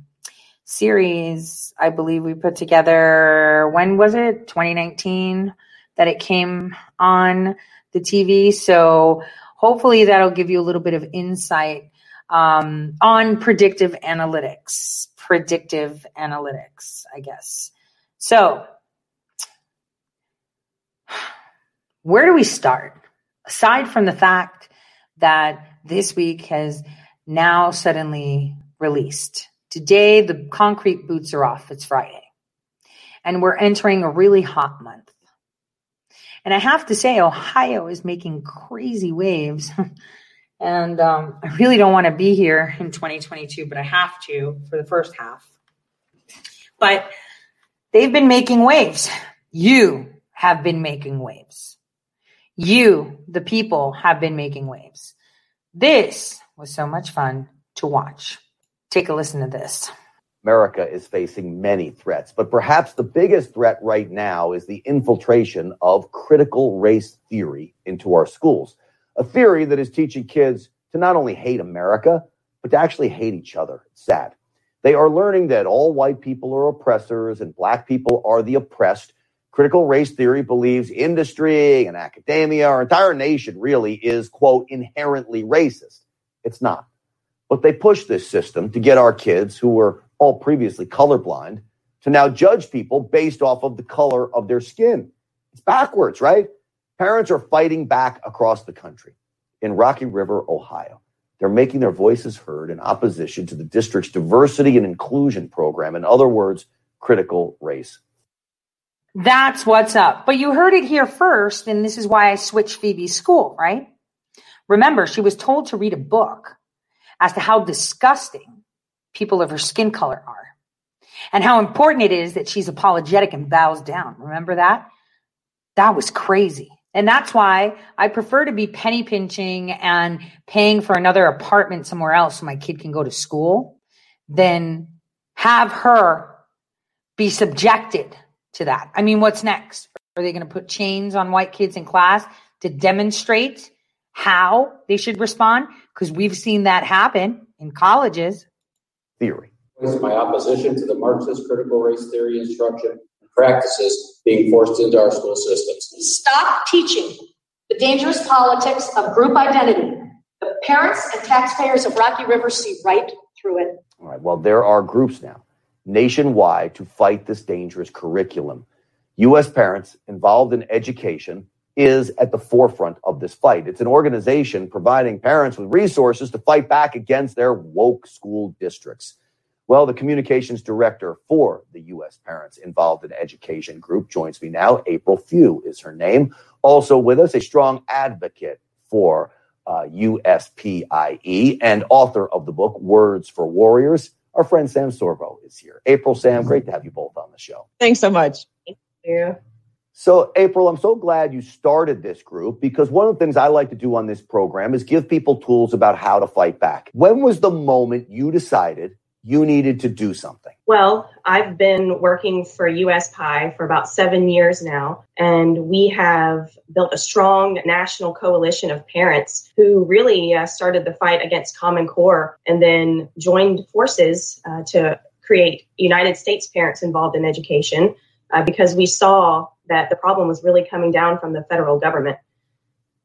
series. I believe we put together, when was it? 2019 that it came on the TV. So hopefully that'll give you a little bit of insight um, on predictive analytics. Predictive analytics, I guess. So, where do we start? Aside from the fact that this week has now suddenly released. Today, the concrete boots are off. It's Friday. And we're entering a really hot month. And I have to say, Ohio is making crazy waves. and um, I really don't want to be here in 2022, but I have to for the first half. But They've been making waves. You have been making waves. You, the people, have been making waves. This was so much fun to watch. Take a listen to this. America is facing many threats, but perhaps the biggest threat right now is the infiltration of critical race theory into our schools. A theory that is teaching kids to not only hate America, but to actually hate each other. It's sad. They are learning that all white people are oppressors and black people are the oppressed. Critical race theory believes industry and academia, our entire nation really is, quote, inherently racist. It's not. But they push this system to get our kids who were all previously colorblind to now judge people based off of the color of their skin. It's backwards, right? Parents are fighting back across the country. In Rocky River, Ohio, they're making their voices heard in opposition to the district's diversity and inclusion program. In other words, critical race. That's what's up. But you heard it here first, and this is why I switched Phoebe's school, right? Remember, she was told to read a book as to how disgusting people of her skin color are and how important it is that she's apologetic and bows down. Remember that? That was crazy. And that's why I prefer to be penny pinching and paying for another apartment somewhere else so my kid can go to school than have her be subjected to that. I mean, what's next? Are they going to put chains on white kids in class to demonstrate how they should respond? Because we've seen that happen in colleges theory. My opposition to the Marxist critical race theory instruction and practices being forced into our school systems. Stop teaching the dangerous politics of group identity. The parents and taxpayers of Rocky River see right through it. All right. Well, there are groups now nationwide to fight this dangerous curriculum. U.S. parents involved in education is at the forefront of this fight. It's an organization providing parents with resources to fight back against their woke school districts. Well, the communications director for the U.S. Parents Involved in Education group joins me now. April Few is her name. Also with us, a strong advocate for uh, USPIE and author of the book Words for Warriors. Our friend Sam Sorbo is here. April, Sam, great to have you both on the show. Thanks so much. Thank you. So, April, I'm so glad you started this group because one of the things I like to do on this program is give people tools about how to fight back. When was the moment you decided you needed to do something? Well, I've been working for USPIE for about seven years now, and we have built a strong national coalition of parents who really uh, started the fight against Common Core and then joined forces uh, to create United States Parents Involved in Education uh, because we saw that the problem was really coming down from the federal government.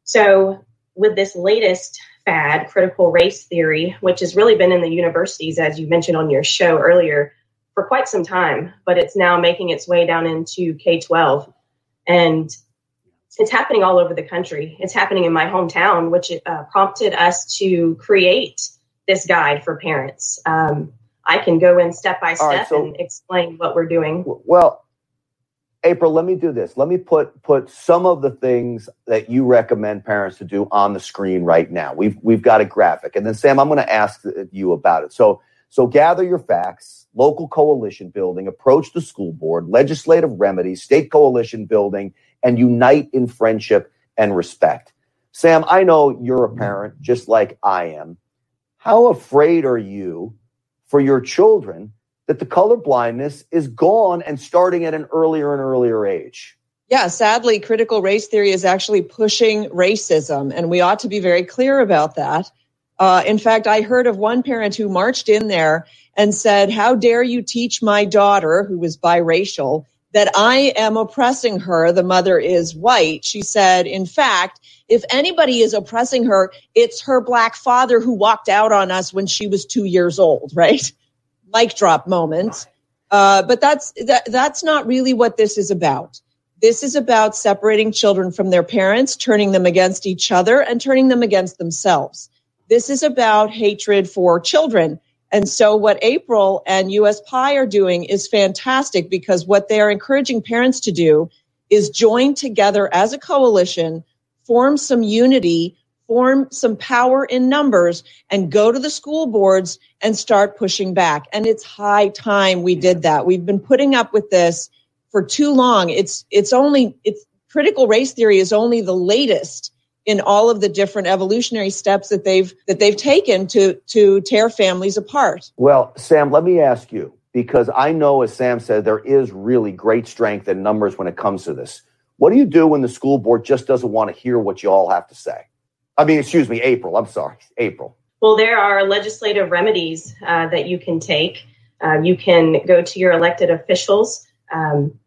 So, with this latest fad, critical race theory, which has really been in the universities, as you mentioned on your show earlier, for quite some time, but it's now making its way down into K 12. And it's happening all over the country. It's happening in my hometown, which uh, prompted us to create this guide for parents. Um, I can go in step by step right, so, and explain what we're doing. Well, April, let me do this. Let me put put some of the things that you recommend parents to do on the screen right now. We've we've got a graphic, and then Sam, I'm going to ask you about it. So so gather your facts. Local coalition building, approach the school board, legislative remedies, state coalition building, and unite in friendship and respect. Sam, I know you're a parent just like I am. How afraid are you for your children that the color blindness is gone and starting at an earlier and earlier age. Yeah, sadly, critical race theory is actually pushing racism, and we ought to be very clear about that. Uh, in fact, I heard of one parent who marched in there and said, How dare you teach my daughter, who was biracial, that I am oppressing her? The mother is white. She said, In fact, if anybody is oppressing her, it's her black father who walked out on us when she was two years old, right? Mic drop moment. Uh, but that's that, that's not really what this is about. This is about separating children from their parents, turning them against each other, and turning them against themselves. This is about hatred for children. And so, what April and USPIE are doing is fantastic because what they are encouraging parents to do is join together as a coalition, form some unity form some power in numbers and go to the school boards and start pushing back. And it's high time we did that. We've been putting up with this for too long. It's, it's only, it's critical race theory is only the latest in all of the different evolutionary steps that they've, that they've taken to, to tear families apart. Well, Sam, let me ask you, because I know, as Sam said, there is really great strength in numbers when it comes to this. What do you do when the school board just doesn't want to hear what you all have to say? I mean, excuse me, April. I'm sorry, April. Well, there are legislative remedies uh, that you can take. Uh, you can go to your elected officials. Um,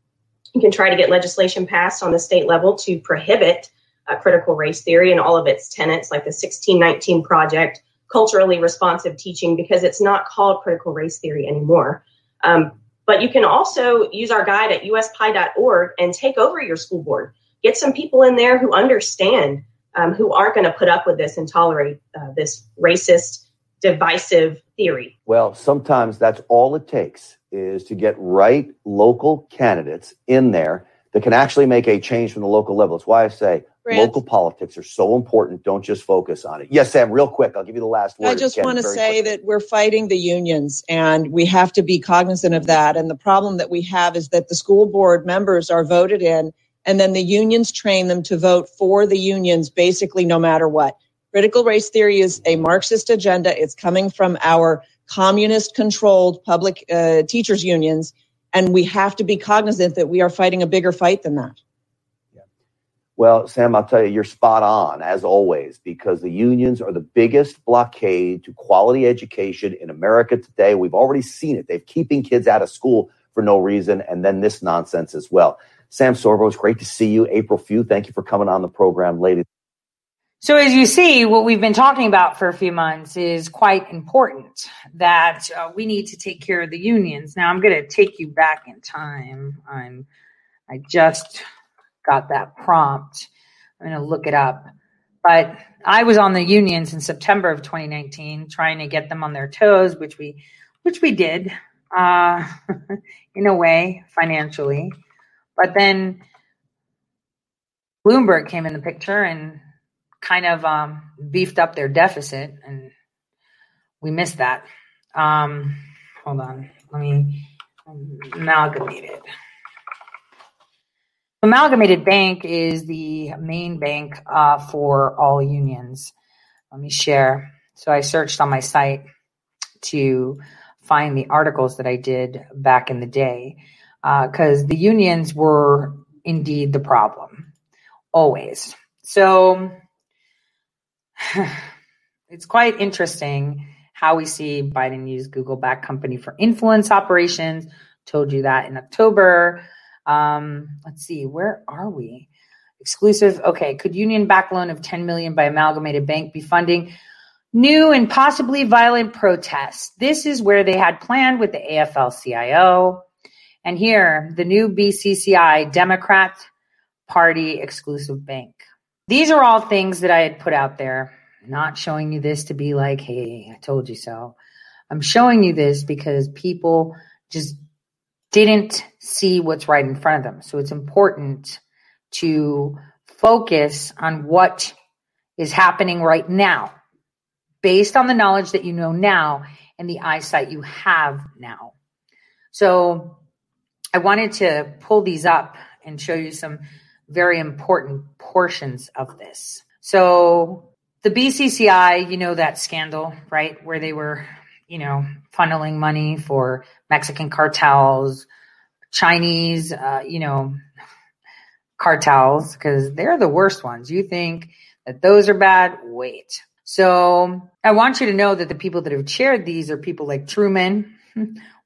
you can try to get legislation passed on the state level to prohibit uh, critical race theory and all of its tenets, like the 1619 Project, culturally responsive teaching, because it's not called critical race theory anymore. Um, but you can also use our guide at uspie.org and take over your school board. Get some people in there who understand um, who aren't going to put up with this and tolerate uh, this racist, divisive theory. Well, sometimes that's all it takes is to get right local candidates in there that can actually make a change from the local level. That's why I say Grant. local politics are so important. Don't just focus on it. Yes, Sam, real quick. I'll give you the last word. I just want to say quickly. that we're fighting the unions and we have to be cognizant of that. And the problem that we have is that the school board members are voted in and then the unions train them to vote for the unions basically no matter what. Critical race theory is a Marxist agenda. It's coming from our communist controlled public uh, teachers unions. And we have to be cognizant that we are fighting a bigger fight than that. Well, Sam, I'll tell you, you're spot on as always because the unions are the biggest blockade to quality education in America today. We've already seen it. They're keeping kids out of school for no reason, and then this nonsense as well. Sam Sorbo, it's great to see you. April Few, thank you for coming on the program, ladies. So, as you see, what we've been talking about for a few months is quite important that uh, we need to take care of the unions. Now, I'm going to take you back in time. I'm, I just got that prompt. I'm going to look it up. But I was on the unions in September of 2019, trying to get them on their toes, which we, which we did, uh, in a way, financially. But then Bloomberg came in the picture and kind of um, beefed up their deficit, and we missed that. Um, hold on, let me amalgamate it. Amalgamated Bank is the main bank uh, for all unions. Let me share. So I searched on my site to find the articles that I did back in the day because uh, the unions were indeed the problem, always. So it's quite interesting how we see Biden use Google back company for influence operations. Told you that in October. Um, let's see, where are we? Exclusive. Okay, could union back loan of 10 million by Amalgamated Bank be funding new and possibly violent protests? This is where they had planned with the AFL-CIO. And here, the new BCCI Democrat Party exclusive bank. These are all things that I had put out there not showing you this to be like, hey, I told you so. I'm showing you this because people just didn't see what's right in front of them. So it's important to focus on what is happening right now based on the knowledge that you know now and the eyesight you have now. So I wanted to pull these up and show you some very important portions of this. So the BCCI, you know that scandal, right? Where they were, you know, funneling money for Mexican cartels, Chinese, uh, you know, cartels, because they're the worst ones. You think that those are bad? Wait. So I want you to know that the people that have chaired these are people like Truman,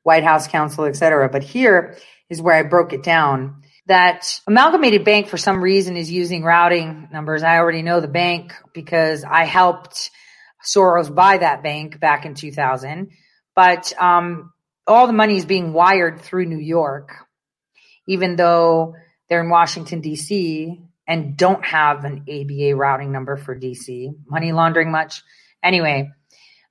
White House counsel, et cetera. But here is where I broke it down that Amalgamated Bank, for some reason, is using routing numbers. I already know the bank because I helped Soros buy that bank back in 2000. But um, all the money is being wired through New York, even though they're in Washington, D.C., and don't have an ABA routing number for D.C. Money laundering much? Anyway,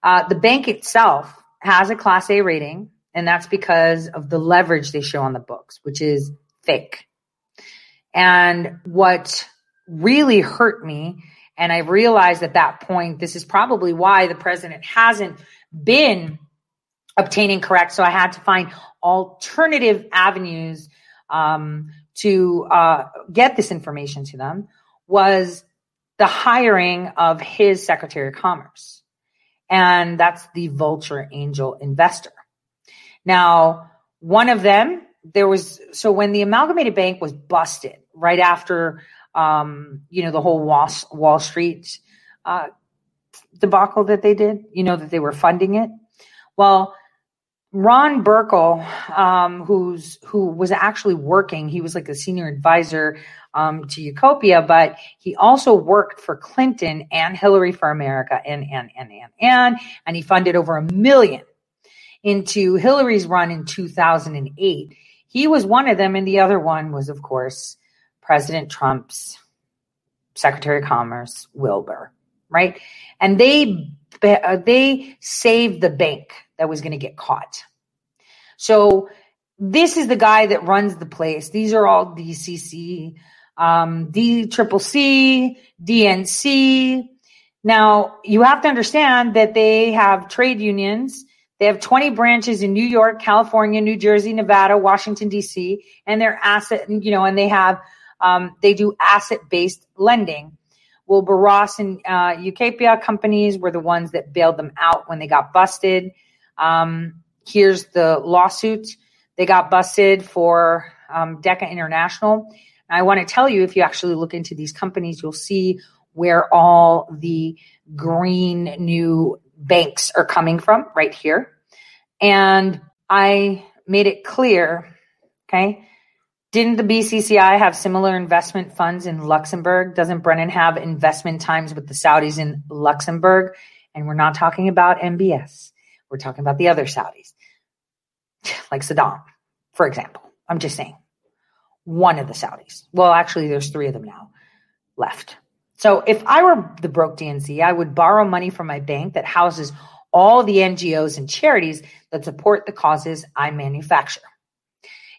uh, the bank itself has a Class A rating, and that's because of the leverage they show on the books, which is fake. And what really hurt me And I realized at that point, this is probably why the president hasn't been obtaining correct. So I had to find alternative avenues um, to uh, get this information to them was the hiring of his Secretary of Commerce. And that's the Vulture Angel Investor. Now, one of them, there was, so when the Amalgamated Bank was busted right after, um, you know, the whole Wall, Wall Street uh, debacle that they did, you know, that they were funding it. Well, Ron Burkle, um, who's who was actually working, he was like a senior advisor um, to Yucaipa, but he also worked for Clinton and Hillary for America, and and and and and, and he funded over a million into Hillary's run in 2008. He was one of them, and the other one was, of course, President Trump's Secretary of Commerce, Wilbur, right? And they uh, they saved the bank that was going to get caught. So this is the guy that runs the place. These are all DCC, um, D triple C, DNC. Now you have to understand that they have trade unions. They have 20 branches in New York, California, New Jersey, Nevada, Washington D.C., and they're asset, you know, and they have um, they do asset based lending. Wilbur Ross and uh, Yucaipa companies were the ones that bailed them out when they got busted. Um, here's the lawsuit. They got busted for um, DECA International. And I want to tell you, if you actually look into these companies, you'll see where all the green new banks are coming from right here. And I made it clear, okay? Didn't the BCCI have similar investment funds in Luxembourg? Doesn't Brennan have investment times with the Saudis in Luxembourg? And we're not talking about MBS. We're talking about the other Saudis, like Saddam, for example. I'm just saying one of the Saudis. Well, actually, there's three of them now left. So if I were the broke DNC, I would borrow money from my bank that houses all the NGOs and charities that support the causes I manufacture.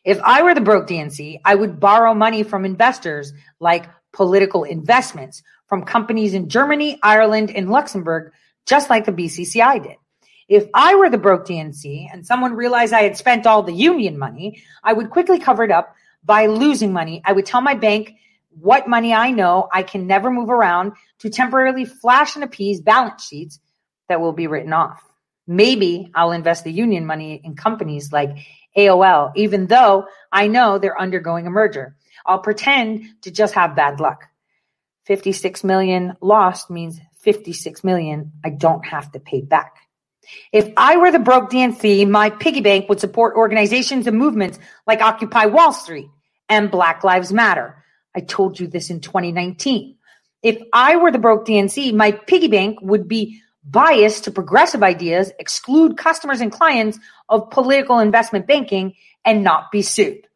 If I were the broke DNC, I would borrow money from investors like political investments from companies in Germany, Ireland, and Luxembourg, just like the BCCI did. If I were the broke DNC and someone realized I had spent all the union money, I would quickly cover it up by losing money. I would tell my bank what money I know I can never move around to temporarily flash and appease balance sheets that will be written off. Maybe I'll invest the union money in companies like AOL, even though I know they're undergoing a merger. I'll pretend to just have bad luck. 56 million lost means 56 million I don't have to pay back. If I were the broke DNC, my piggy bank would support organizations and movements like Occupy Wall Street and Black Lives Matter. I told you this in 2019. If I were the broke DNC, my piggy bank would be biased to progressive ideas, exclude customers and clients of political investment banking, and not be sued.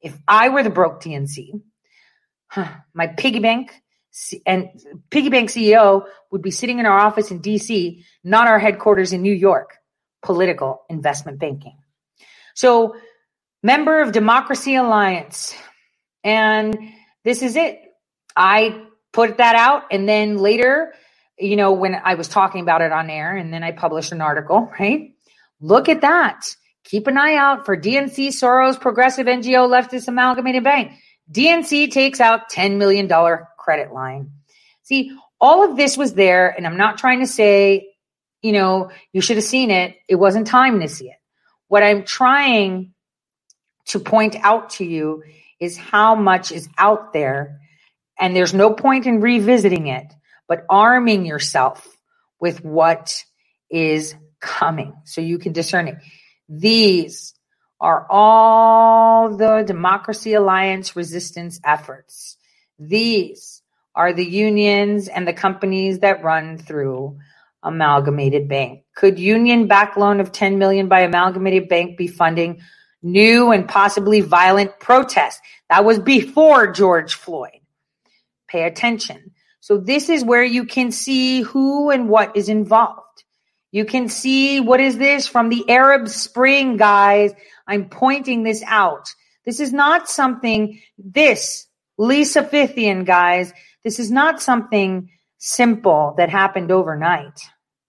If I were the broke DNC, my piggy bank and piggy bank CEO would be sitting in our office in DC, not our headquarters in New York. Political investment banking. So, member of Democracy Alliance. And this is it. I put that out. And then later, you know, when I was talking about it on air, and then I published an article, right? Look at that. Keep an eye out for DNC Soros Progressive NGO Leftist Amalgamated Bank. DNC takes out $10 million credit line. See, all of this was there, and I'm not trying to say, you know, you should have seen it. It wasn't time to see it. What I'm trying to point out to you is how much is out there, and there's no point in revisiting it, but arming yourself with what is coming so you can discern it. These are all the Democracy Alliance resistance efforts. These are the unions and the companies that run through Amalgamated Bank. Could union back loan of 10 million by Amalgamated Bank be funding new and possibly violent protests? That was before George Floyd. Pay attention. So this is where you can see who and what is involved. You can see what is this from the Arab Spring, guys. I'm pointing this out. This is not something, this, Lisa Fithian, guys, this is not something simple that happened overnight.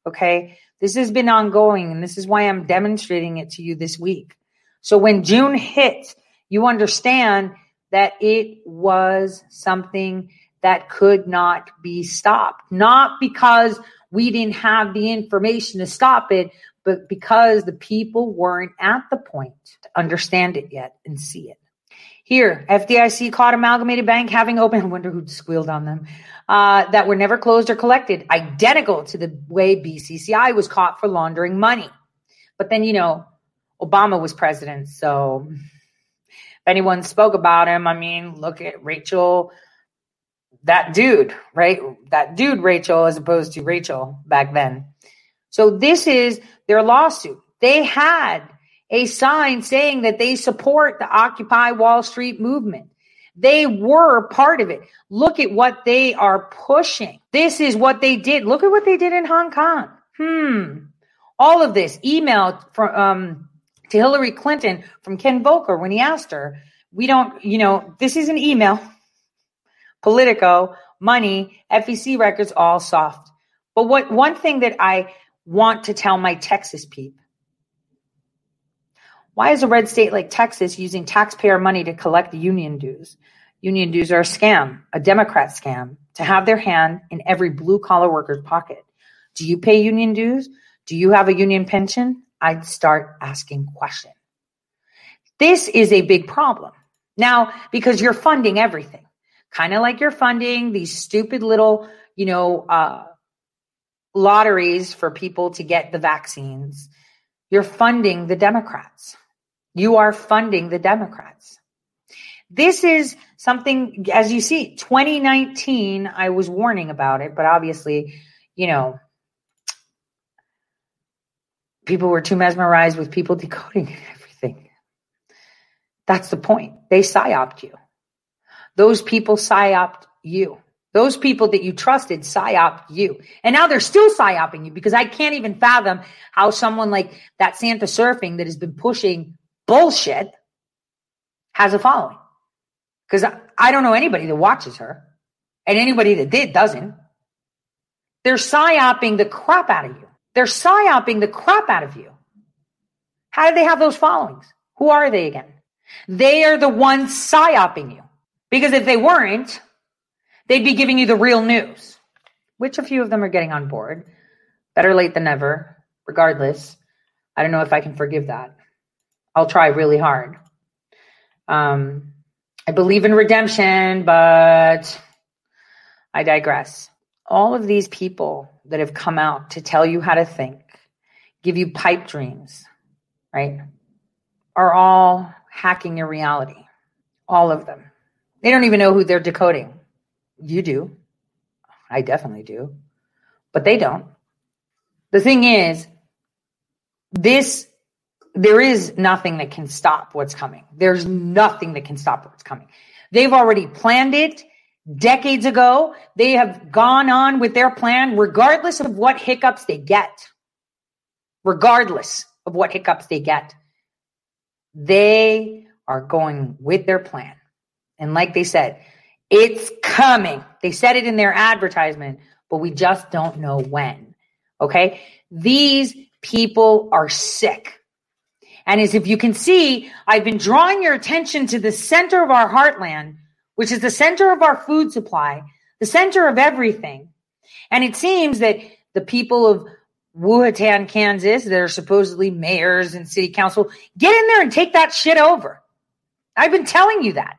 Okay. This has been ongoing, and this is why I'm demonstrating it to you this week. So when June hit, you understand that it was something that could not be stopped. Not because we didn't have the information to stop it, but because the people weren't at the point to understand it yet and see it. Here, FDIC caught Amalgamated Bank having open, I wonder who squealed on them, uh, that were never closed or collected, identical to the way BCCI was caught for laundering money. But then, you know, Obama was president. So if anyone spoke about him, I mean, look at Rachel, that dude, right? That dude, Rachel, as opposed to Rachel back then. So this is their lawsuit. They had a sign saying that they support the Occupy Wall Street movement. They were part of it. Look at what they are pushing. This is what they did. Look at what they did in Hong Kong. Hmm. All of this email from um, to Hillary Clinton from Ken Volker when he asked her, "We don't, you know, this is an email. Politico, money, FEC records, all soft." But what one thing that I want to tell my Texas peep why is a red state like Texas using taxpayer money to collect union dues? Union dues are a scam, a Democrat scam, to have their hand in every blue collar worker's pocket. Do you pay union dues? Do you have a union pension? I'd start asking questions. This is a big problem. Now, because you're funding everything, kind of like you're funding these stupid little, you know, uh, lotteries for people to get the vaccines. You're funding the Democrats. You are funding the Democrats. This is something, as you see, 2019, I was warning about it, but obviously, you know, people were too mesmerized with people decoding everything. That's the point. They psyoped you. Those people psyoped you. Those people that you trusted psyoped you. And now they're still psyoping you because I can't even fathom how someone like that Santa Surfing that has been pushing bullshit has a following. Because I, I don't know anybody that watches her, and anybody that did doesn't. They're psyoping the crap out of you. They're psyoping the crap out of you. How do they have those followings? Who are they again? They are the ones psyoping you. Because if they weren't, they'd be giving you the real news, which a few of them are getting on board. Better late than never, regardless. I don't know if I can forgive that. I'll try really hard. Um, I believe in redemption, but I digress. All of these people that have come out to tell you how to think, give you pipe dreams, right, are all hacking your reality. All of them. They don't even know who they're decoding. You do. I definitely do. But they don't. The thing is, this there is nothing that can stop what's coming. There's nothing that can stop what's coming. They've already planned it decades ago. They have gone on with their plan, regardless of what hiccups they get. Regardless of what hiccups they get, they are going with their plan. And like they said, it's coming. They said it in their advertisement, but we just don't know when. Okay. These people are sick. And as if you can see, I've been drawing your attention to the center of our heartland, which is the center of our food supply, the center of everything. And it seems that the people of Wuhatan, Kansas, that are supposedly mayors and city council, get in there and take that shit over. I've been telling you that.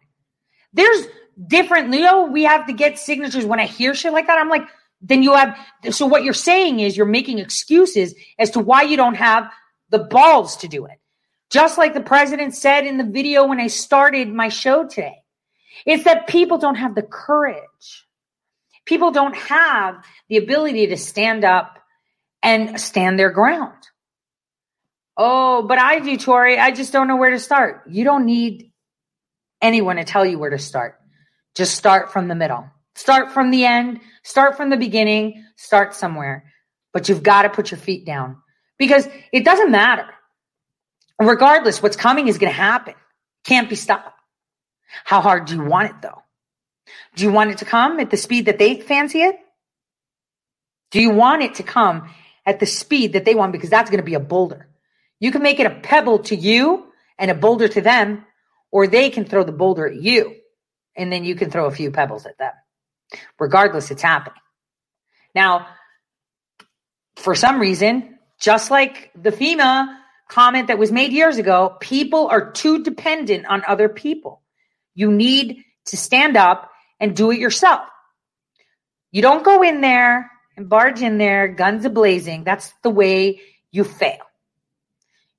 There's different, know, we have to get signatures when I hear shit like that. I'm like, then you have, so what you're saying is you're making excuses as to why you don't have the balls to do it. Just like the president said in the video when I started my show today, it's that people don't have the courage. People don't have the ability to stand up and stand their ground. Oh, but I do, Tori. I just don't know where to start. You don't need anyone to tell you where to start. Just start from the middle. Start from the end. Start from the beginning. Start somewhere. But you've got to put your feet down because it doesn't matter regardless, what's coming is going to happen. Can't be stopped. How hard do you want it though? Do you want it to come at the speed that they fancy it? Do you want it to come at the speed that they want? Because that's going to be a boulder. You can make it a pebble to you and a boulder to them, or they can throw the boulder at you and then you can throw a few pebbles at them. Regardless, it's happening. Now, for some reason, just like the FEMA comment that was made years ago, people are too dependent on other people. You need to stand up and do it yourself. You don't go in there and barge in there, guns a blazing. That's the way you fail.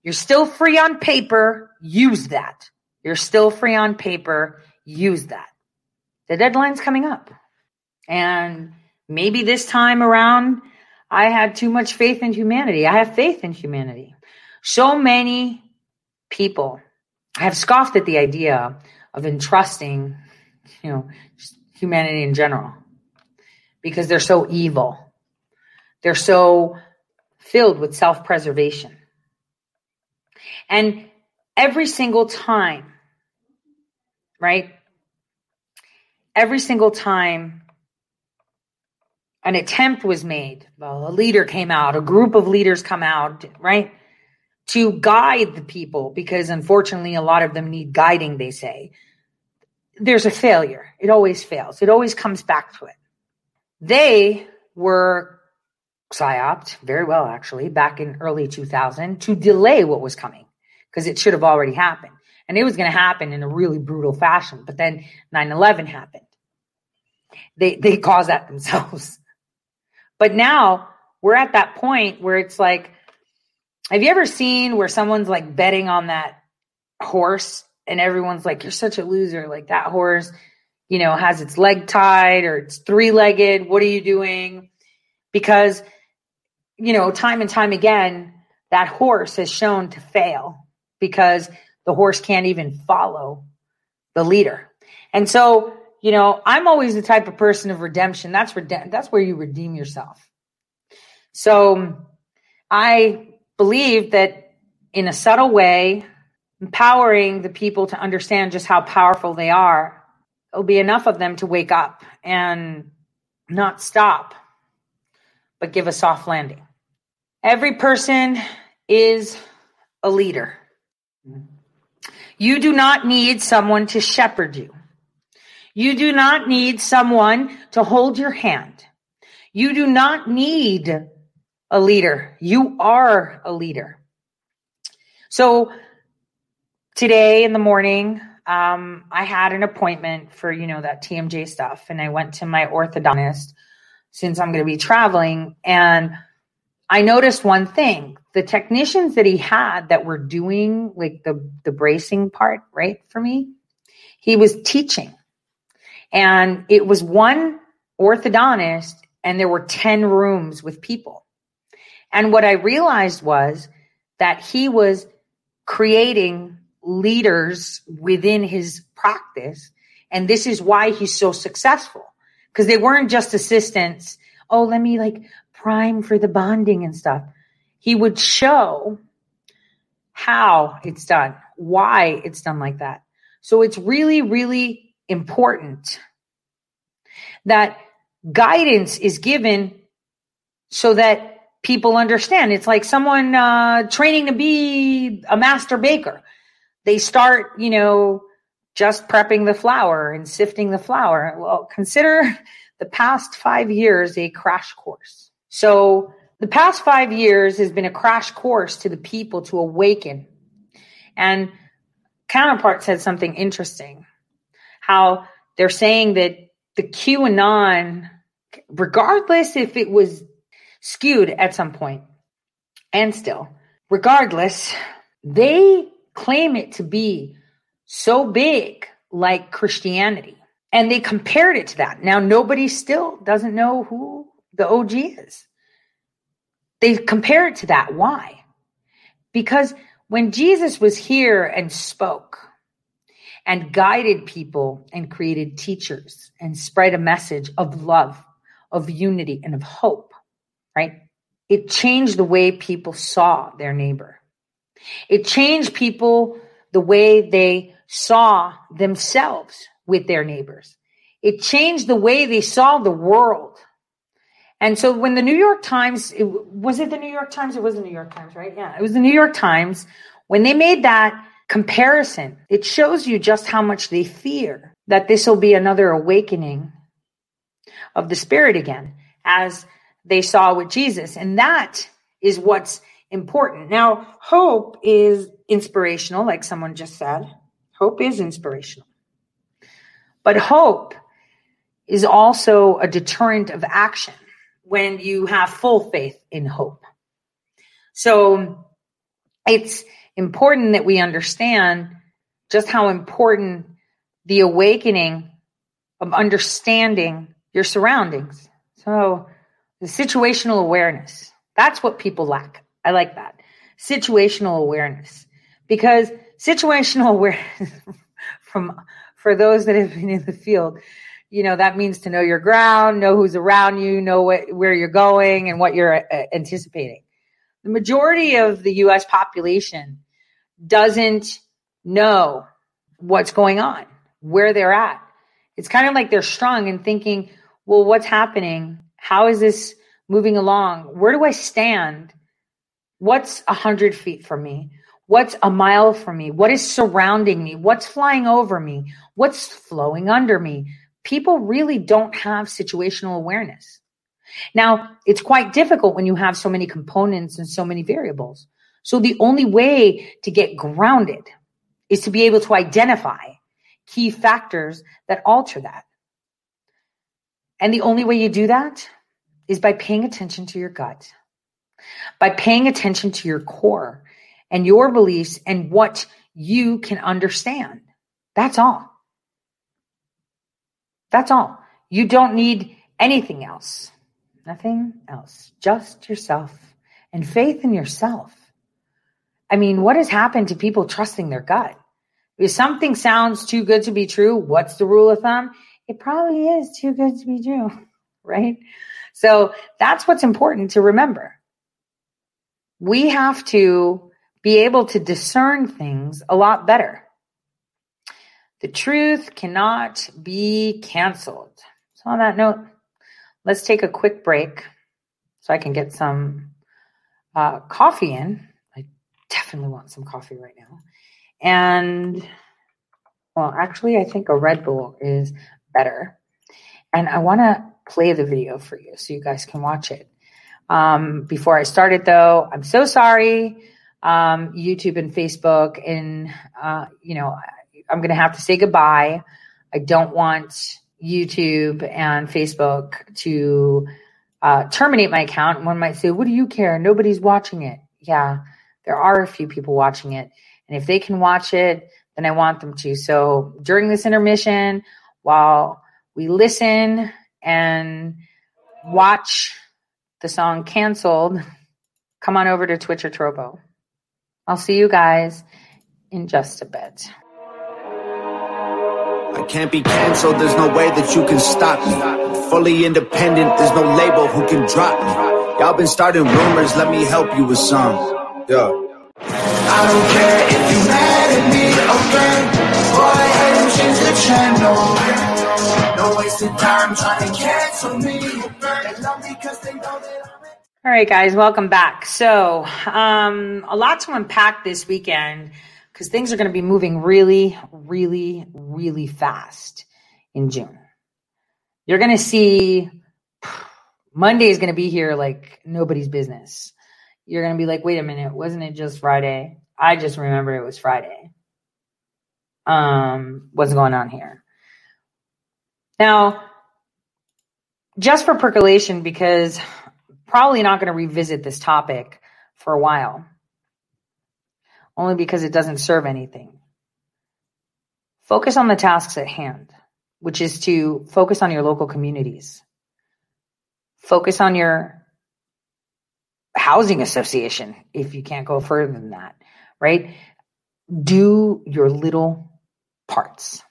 You're still free on paper. Use that. You're still free on paper. Use that. The deadline's coming up. And maybe this time around, I had too much faith in humanity. I have faith in humanity. So many people have scoffed at the idea of entrusting, you know, humanity in general because they're so evil. They're so filled with self preservation. And every single time, right? Every single time an attempt was made, well, a leader came out, a group of leaders come out, right? To guide the people, because unfortunately, a lot of them need guiding, they say. There's a failure. It always fails. It always comes back to it. They were psyoped very well, actually, back in early 2000 to delay what was coming because it should have already happened. And it was going to happen in a really brutal fashion. But then 9 11 happened. They, they caused that themselves. But now we're at that point where it's like, have you ever seen where someone's like betting on that horse and everyone's like, you're such a loser. Like that horse, you know, has its leg tied or it's three legged. What are you doing? Because, you know, time and time again, that horse has shown to fail because the horse can't even follow the leader. And so, you know, I'm always the type of person of redemption. That's rede- that's where you redeem yourself. So, I believe that in a subtle way, empowering the people to understand just how powerful they are, it'll be enough of them to wake up and not stop, but give a soft landing. Every person is a leader. You do not need someone to shepherd you. You do not need someone to hold your hand. You do not need a leader. You are a leader. So today in the morning, um, I had an appointment for, you know, that TMJ stuff. And I went to my orthodontist since I'm going to be traveling. And I noticed one thing the technicians that he had that were doing like the the bracing part right for me he was teaching and it was one orthodontist and there were 10 rooms with people and what i realized was that he was creating leaders within his practice and this is why he's so successful because they weren't just assistants oh let me like prime for the bonding and stuff he would show how it's done, why it's done like that. So it's really, really important that guidance is given so that people understand. It's like someone uh, training to be a master baker. They start, you know, just prepping the flour and sifting the flour. Well, consider the past five years a crash course. So the past five years has been a crash course to the people to awaken. And Counterpart said something interesting how they're saying that the QAnon, regardless if it was skewed at some point, and still, regardless, they claim it to be so big like Christianity. And they compared it to that. Now, nobody still doesn't know who the OG is. They compare it to that. Why? Because when Jesus was here and spoke and guided people and created teachers and spread a message of love, of unity, and of hope, right? It changed the way people saw their neighbor. It changed people the way they saw themselves with their neighbors. It changed the way they saw the world And so when the New York Times, it, was it the New York Times? It was the New York Times, right? Yeah, it was the New York Times. When they made that comparison, it shows you just how much they fear that this will be another awakening of the spirit again, as they saw with Jesus. And that is what's important. Now, hope is inspirational, like someone just said. Hope is inspirational. But hope is also a deterrent of action when you have full faith in hope. So it's important that we understand just how important the awakening of understanding your surroundings. So the situational awareness, that's what people lack. I like that. Situational awareness. Because situational awareness from for those that have been in the field, you know, that means to know your ground, know who's around you, know what, where you're going and what you're uh, anticipating. The majority of the US population doesn't know what's going on, where they're at. It's kind of like they're strung and thinking, well, what's happening? How is this moving along? Where do I stand? What's a hundred feet from me? What's a mile from me? What is surrounding me? What's flying over me? What's flowing under me? People really don't have situational awareness. Now, it's quite difficult when you have so many components and so many variables. So the only way to get grounded is to be able to identify key factors that alter that. And the only way you do that is by paying attention to your gut, by paying attention to your core and your beliefs and what you can understand. That's all. That's all. You don't need anything else. Nothing else. Just yourself and faith in yourself. I mean, what has happened to people trusting their gut? If something sounds too good to be true, what's the rule of thumb? It probably is too good to be true, right? So that's what's important to remember. We have to be able to discern things a lot better. The truth cannot be canceled. So, on that note, let's take a quick break so I can get some uh, coffee in. I definitely want some coffee right now. And, well, actually, I think a Red Bull is better. And I want to play the video for you so you guys can watch it. Um, before I started, though, I'm so sorry um, YouTube and Facebook, and uh, you know, I'm going to have to say goodbye. I don't want YouTube and Facebook to uh, terminate my account. One might say, "What do you care? Nobody's watching it." Yeah, there are a few people watching it, and if they can watch it, then I want them to. So during this intermission, while we listen and watch the song "Canceled," come on over to Twitch or Trovo. I'll see you guys in just a bit. I can't be canceled, there's no way that you can stop me. Fully independent, there's no label who can drop me. Y'all been starting rumors, let me help you with some. Yeah. I don't care if you mad at me, okay? Boy, I change the channel. Time trying to cancel me. All right, guys, welcome back. So, um, a lot to unpack this weekend because things are going to be moving really, really, really fast in June. You're going to see Monday is going to be here like nobody's business. You're going to be like, wait a minute, wasn't it just Friday? I just remember it was Friday. Um, what's going on here? Now, just for percolation, because probably not going to revisit this topic for a while, only because it doesn't serve anything. Focus on the tasks at hand, which is to focus on your local communities. Focus on your housing association if you can't go further than that, right? Do your little parts.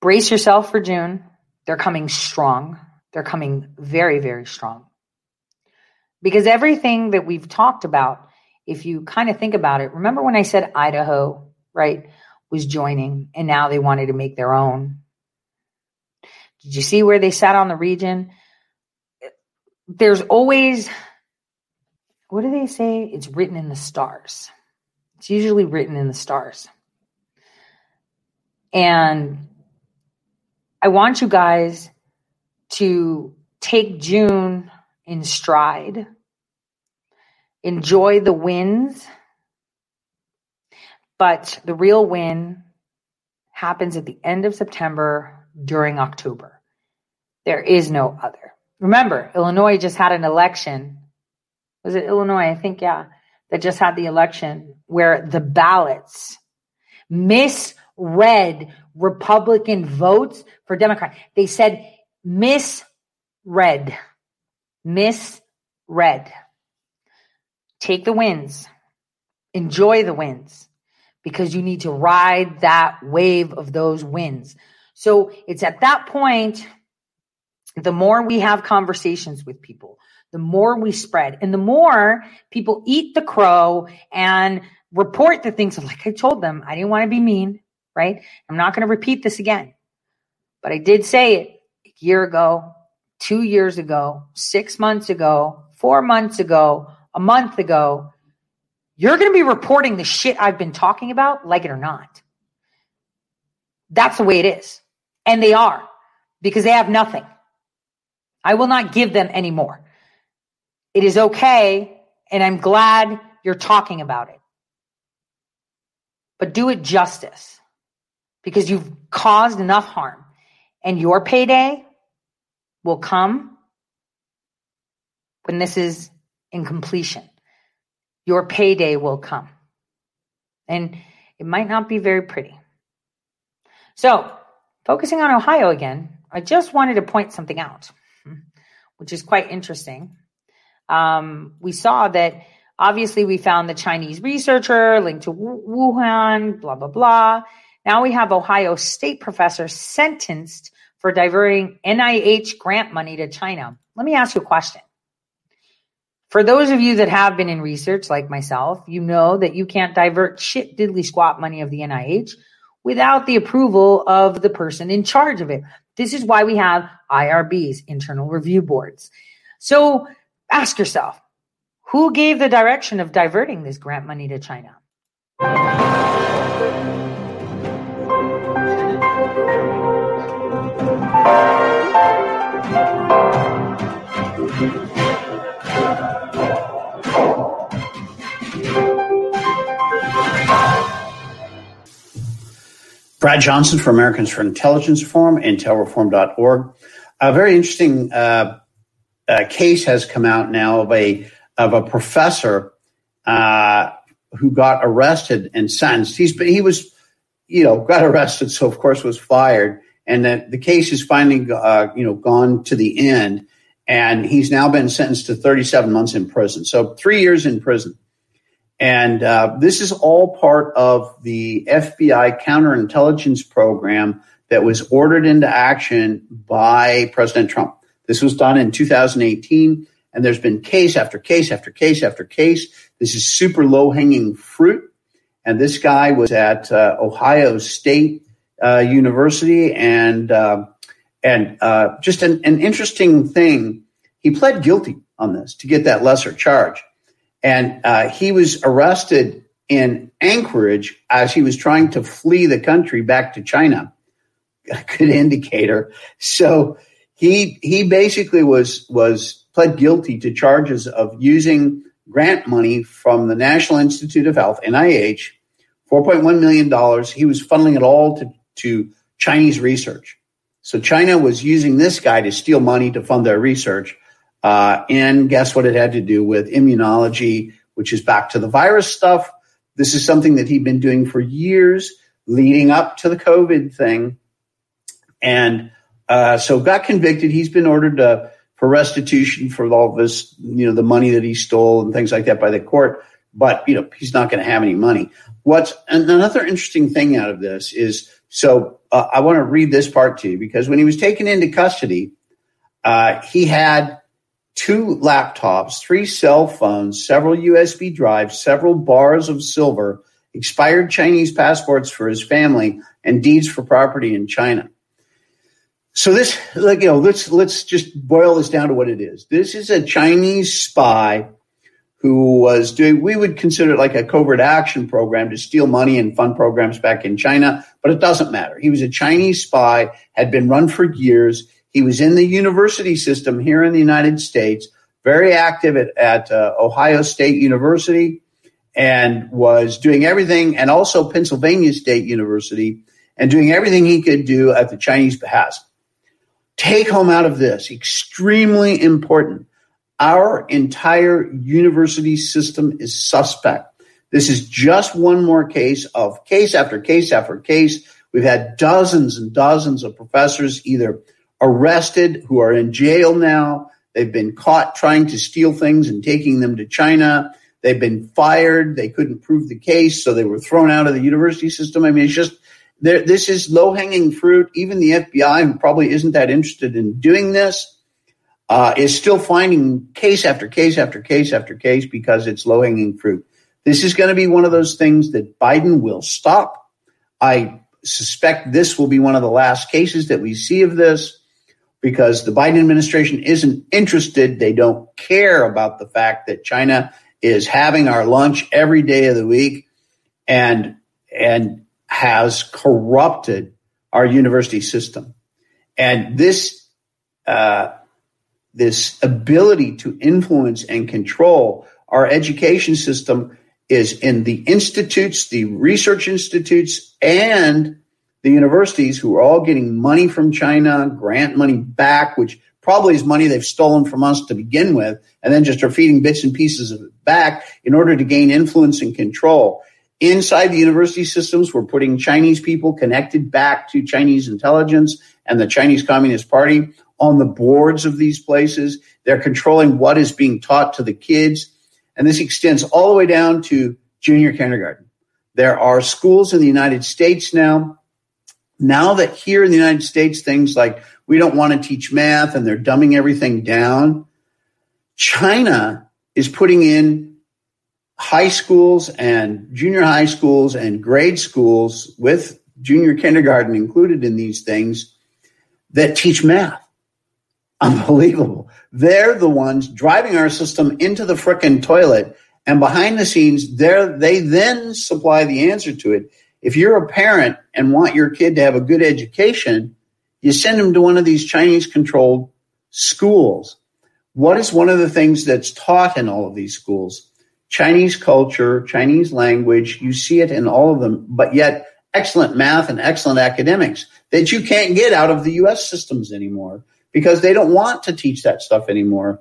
Brace yourself for June. They're coming strong. They're coming very, very strong. Because everything that we've talked about, if you kind of think about it, remember when I said Idaho, right, was joining and now they wanted to make their own? Did you see where they sat on the region? there's always, what do they say? It's written in the stars. It's usually written in the stars. And I want you guys to take June in stride, enjoy the wins, but the real win happens at the end of September during October. There is no other. Remember, Illinois just had an election. Was it Illinois? I think, yeah, that just had the election where the ballots misread Republican votes for Democrat. They said misread. Misread. Take the wins. Enjoy the wins because you need to ride that wave of those wins. So it's at that point, the more we have conversations with people, the more we spread and the more people eat the crow and report the things like I told them, I didn't want to be mean, right? I'm not going to repeat this again, but I did say it a year ago, two years ago, six months ago, four months ago, a month ago. You're going to be reporting the shit I've been talking about, like it or not. That's the way it is. And they are because they have nothing. I will not give them any more. It is okay. And I'm glad you're talking about it. But do it justice because you've caused enough harm and your payday will come when this is in completion. Your payday will come. And it might not be very pretty. So, focusing on Ohio again, I just wanted to point something out, which is quite interesting. Um, we saw that obviously we found the Chinese researcher linked to Wuhan, blah, blah, blah. Now we have Ohio State professor sentenced for diverting NIH grant money to China. Let me ask you a question. For those of you that have been in research like myself, you know that you can't divert shit diddly squat money of the NIH without the approval of the person in charge of it. This is why we have IRBs, internal review boards. So ask yourself, who gave the direction of diverting this grant money to China? Brad Johnson for Americans for Intelligence Reform, intelreform.org. A very interesting uh, uh, case has come out now of a of a professor uh, who got arrested and sentenced. He's he was, you know, got arrested, so of course was fired, and that the case is finally, uh, you know, gone to the end, and he's now been sentenced to 37 months in prison. So three years in prison. And uh, this is all part of the FBI counterintelligence program that was ordered into action by President Trump. This was done in 2018, and there's been case after case after case after case. This is super low hanging fruit. And this guy was at uh, Ohio State uh, University, and uh, and just an, an interesting thing. He pled guilty on this to get that lesser charge. And uh, he was arrested in Anchorage as he was trying to flee the country back to China. A good indicator. So he he basically was was pled guilty to charges of using grant money from the National Institute of Health (NIH), four point one million dollars. He was funneling it all to to Chinese research. So China was using this guy to steal money to fund their research. Uh, and guess what it had to do with immunology, which is back to the virus stuff. This is something that he'd been doing for years leading up to the COVID thing. And uh, so got convicted. He's been ordered to, for restitution for all this, you know, the money that he stole and things like that by the court. But, you know, he's not going to have any money. What's another interesting thing out of this is so uh, I want to read this part to you because when he was taken into custody, uh, he had two laptops, three cell phones, several USB drives, several bars of silver, expired Chinese passports for his family, and deeds for property in China. So this, like, you know, let's let's just boil this down to what it is. This is a Chinese spy who was doing, we would consider it like a covert action program to steal money and fund programs back in China, but it doesn't matter. He was a Chinese spy, had been run for years. He was in the university system here in the United States, very active at, at uh, Ohio State University, and was doing everything, and also Pennsylvania State University, and doing everything he could do at the Chinese behest. Take home out of this, extremely important our entire university system is suspect. This is just one more case of case after case after case. We've had dozens and dozens of professors either arrested who are in jail now. They've been caught trying to steal things and taking them to China. They've been fired. They couldn't prove the case, so they were thrown out of the university system. I mean, it's just this is low hanging fruit. Even the FBI, who probably isn't that interested in doing this, uh, is still finding case after case after case after case because it's low hanging fruit. This is going to be one of those things that Biden will stop. I suspect this will be one of the last cases that we see of this because the Biden administration isn't interested. They don't care about the fact that China is having our lunch every day of the week and and has corrupted our university system. And this uh, this ability to influence and control our education system is in the institutes, the research institutes, and the universities who are all getting money from China, grant money back, which probably is money they've stolen from us to begin with, and then just are feeding bits and pieces of it back in order to gain influence and control. Inside the university systems, we're putting Chinese people connected back to Chinese intelligence and the Chinese Communist Party on the boards of these places. They're controlling what is being taught to the kids. And this extends all the way down to junior kindergarten. There are schools in the United States now. Now that here in the United States, things like we don't want to teach math and they're dumbing everything down. China is putting in high schools and junior high schools and grade schools with junior kindergarten included in these things that teach math. Unbelievable. They're the ones driving our system into the frickin' toilet. And behind the scenes, they're, they then supply the answer to it. If you're a parent and want your kid to have a good education, you send them to one of these Chinese controlled schools. What is one of the things that's taught in all of these schools? Chinese culture, Chinese language. You see it in all of them, but yet excellent math and excellent academics that you can't get out of the US systems anymore because they don't want to teach that stuff anymore.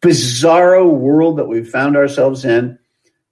Bizarro world that we've found ourselves in,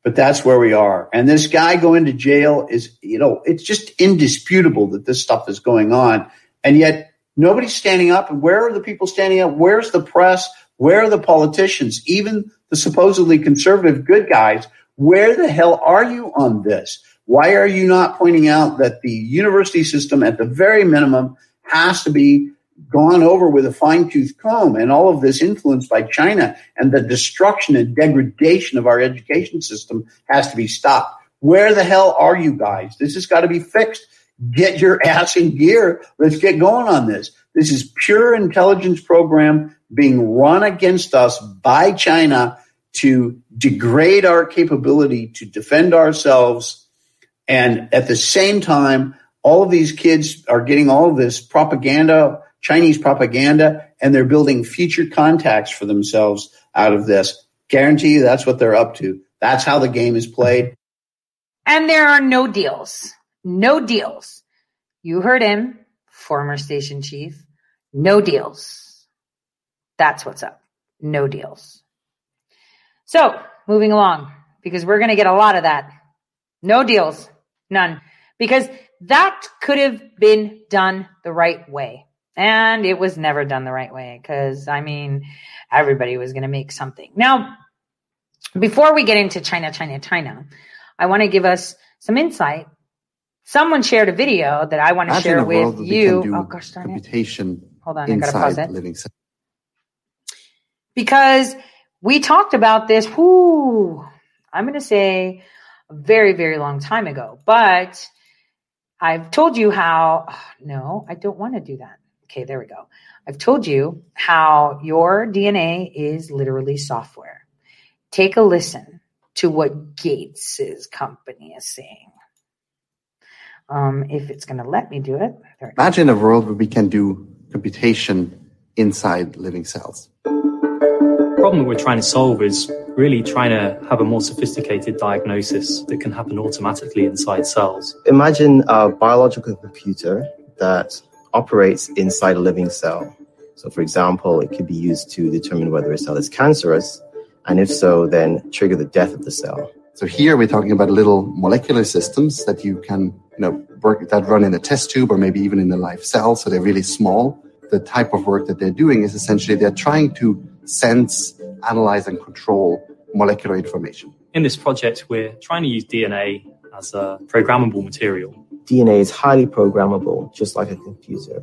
but that's where we are. And this guy going to jail is, you know, it's just indisputable that this stuff is going on. And yet nobody's standing up. And where are the people standing up? Where's the press? Where are the politicians? Even the supposedly conservative good guys. Where the hell are you on this? Why are you not pointing out that the university system, at the very minimum, has to be gone over with a fine tooth comb and all of this influence by China and the destruction and degradation of our education system has to be stopped. Where the hell are you guys? This has got to be fixed. Get your ass in gear. Let's get going on this. This is pure intelligence program being run against us by China to degrade our capability to defend ourselves. And at the same time, all of these kids are getting all of this propaganda Chinese propaganda, and they're building future contacts for themselves out of this. Guarantee you that's what they're up to. That's how the game is played. And there are no deals. No deals. You heard him, former station chief. No deals. That's what's up. No deals. So, moving along, because we're going to get a lot of that. No deals. None. Because that could have been done the right way. And it was never done the right way because, I mean, everybody was going to make something. Now, before we get into China, China, China, I want to give us some insight. Someone shared a video that I want to share with you. Oh, gosh darn it. Hold on, I gotta pause inside it. living because we talked about this, whoo, I'm going to say a very, very long time ago, but I've told you how, no, I don't want to do that. Okay, there we go. I've told you how your DNA is literally software. Take a listen to what Gates's company is saying. Um, if it's going to let me do it. There Imagine a world where we can do computation inside living cells. The problem we're trying to solve is really trying to have a more sophisticated diagnosis that can happen automatically inside cells. Imagine a biological computer that operates inside a living cell. So, for example, it could be used to determine whether a cell is cancerous, and if so, then trigger the death of the cell. So here we're talking about little molecular systems that you can, you know, work that run in a test tube or maybe even in a live cell. So they're really small. The type of work that they're doing is essentially they're trying to sense, analyze, and control molecular information. In this project, we're trying to use DNA as a programmable material. DNA is highly programmable, just like a computer,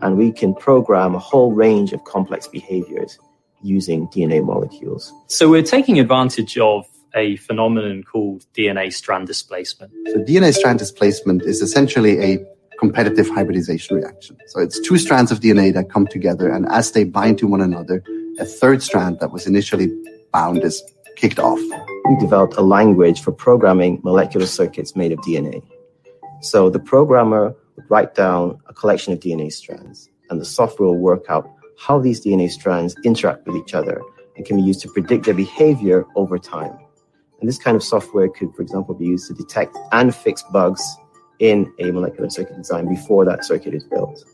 and we can program a whole range of complex behaviors using DNA molecules. So we're taking advantage of a phenomenon called DNA strand displacement. So DNA strand displacement is essentially a competitive hybridization reaction. So it's two strands of DNA that come together, and as they bind to one another, a third strand that was initially bound is kicked off. We developed a language for programming molecular circuits made of DNA. So the programmer would write down a collection of DNA strands, and the software will work out how these DNA strands interact with each other and can be used to predict their behavior over time. And this kind of software could, for example, be used to detect and fix bugs in a molecular circuit design before that circuit is built.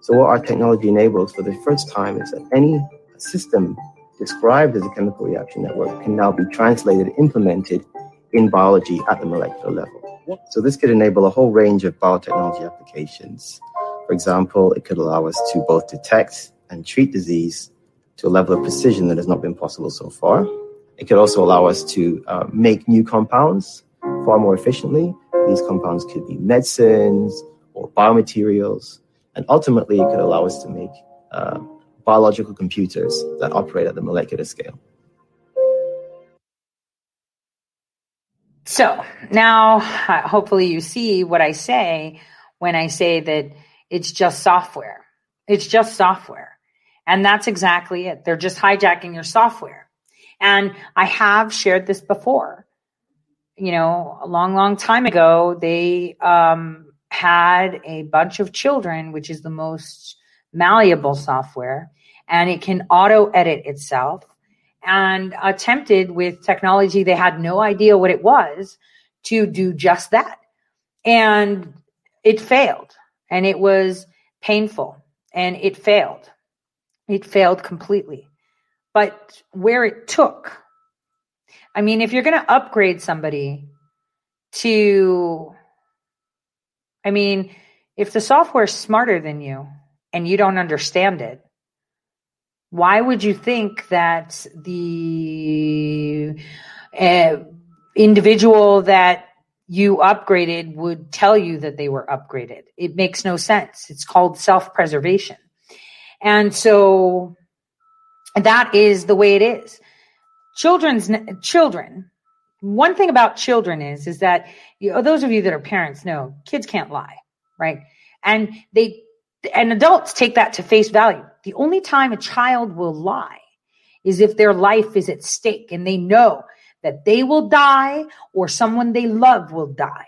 So what our technology enables for the first time is that any system described as a chemical reaction network can now be translated implemented in biology at the molecular level. So this could enable a whole range of biotechnology applications. For example, it could allow us to both detect and treat disease to a level of precision that has not been possible so far. It could also allow us to uh, make new compounds far more efficiently. These compounds could be medicines or biomaterials. And ultimately, it could allow us to make uh, biological computers that operate at the molecular scale. So now, uh, hopefully, you see what I say when I say that it's just software. It's just software. And that's exactly it. They're just hijacking your software. And I have shared this before. You know, a long, long time ago, they um, had a bunch of children, which is the most malleable software, and it can auto edit itself and attempted with technology they had no idea what it was to do just that. And it failed and it was painful and it failed. It failed completely. But where it took, I mean, if you're going to upgrade somebody to, I mean, if the software is smarter than you and you don't understand it, why would you think that the uh, individual that you upgraded would tell you that they were upgraded? It makes no sense. It's called self preservation. And so that is the way it is. Children's children. One thing about children is is that you know, those of you that are parents know kids can't lie, right? And they and adults take that to face value. The only time a child will lie is if their life is at stake and they know that they will die or someone they love will die.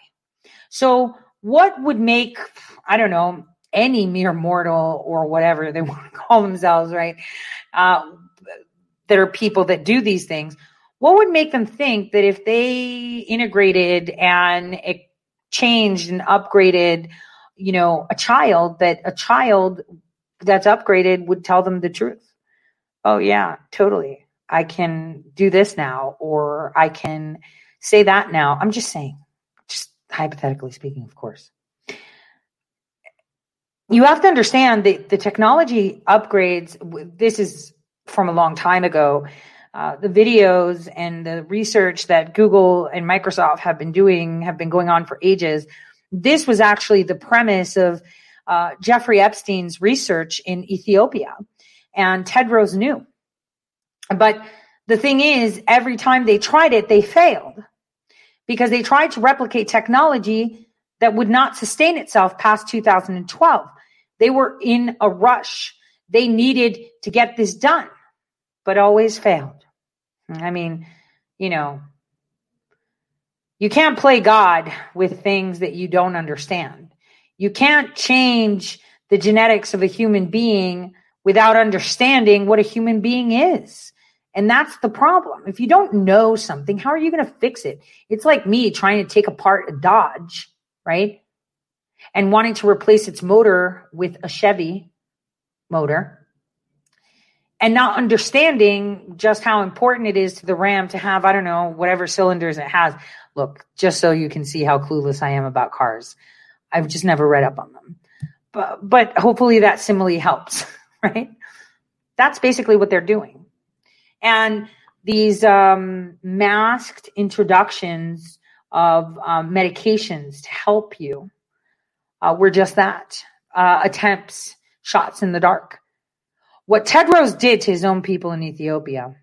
So, what would make, I don't know, any mere mortal or whatever they want to call themselves, right? Uh, that are people that do these things. What would make them think that if they integrated and changed and upgraded, you know, a child, that a child that's upgraded would tell them the truth? Oh, yeah, totally. I can do this now, or I can say that now. I'm just saying, just hypothetically speaking, of course you have to understand that the technology upgrades this is from a long time ago uh, the videos and the research that google and microsoft have been doing have been going on for ages this was actually the premise of uh, jeffrey epstein's research in ethiopia and tedros knew but the thing is every time they tried it they failed because they tried to replicate technology that would not sustain itself past 2012 They were in a rush. They needed to get this done, but always failed. I mean, you know, you can't play God with things that you don't understand. You can't change the genetics of a human being without understanding what a human being is. And that's the problem. If you don't know something, how are you going to fix it? It's like me trying to take apart a Dodge, right? And wanting to replace its motor with a Chevy motor and not understanding just how important it is to the Ram to have, I don't know, whatever cylinders it has. Look, just so you can see how clueless I am about cars. I've just never read up on them. But, but hopefully that simile helps, right? That's basically what they're doing. And these um, masked introductions of um, medications to help you uh, were just that uh, attempts, shots in the dark. What Tedros did to his own people in Ethiopia,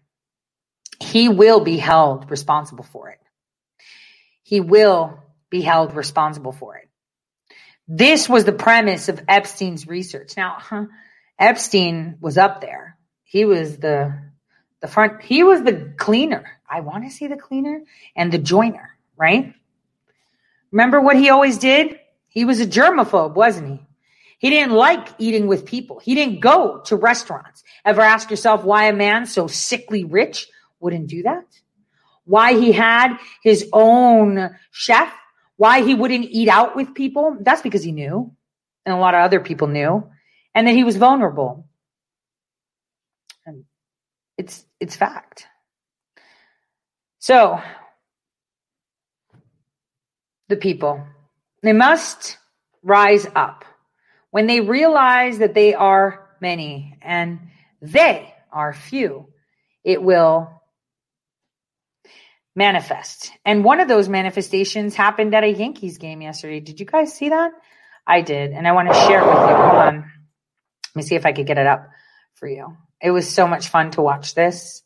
he will be held responsible for it. He will be held responsible for it. This was the premise of Epstein's research. Now, huh, Epstein was up there. He was the the front. He was the cleaner. I want to see the cleaner and the joiner, right? Remember what he always did? He was a germaphobe, wasn't he? He didn't like eating with people. He didn't go to restaurants. Ever ask yourself why a man so sickly rich wouldn't do that? Why he had his own chef why he wouldn't eat out with people, that's because he knew, and a lot of other people knew, and that he was vulnerable. And it's it's fact. So the people, they must rise up when they realize that they are many and they are few. It will manifest. And one of those manifestations happened at a Yankees game yesterday. Did you guys see that? I did. And I want to share it with you. Hold on. Let me see if I could get it up for you. It was so much fun to watch this.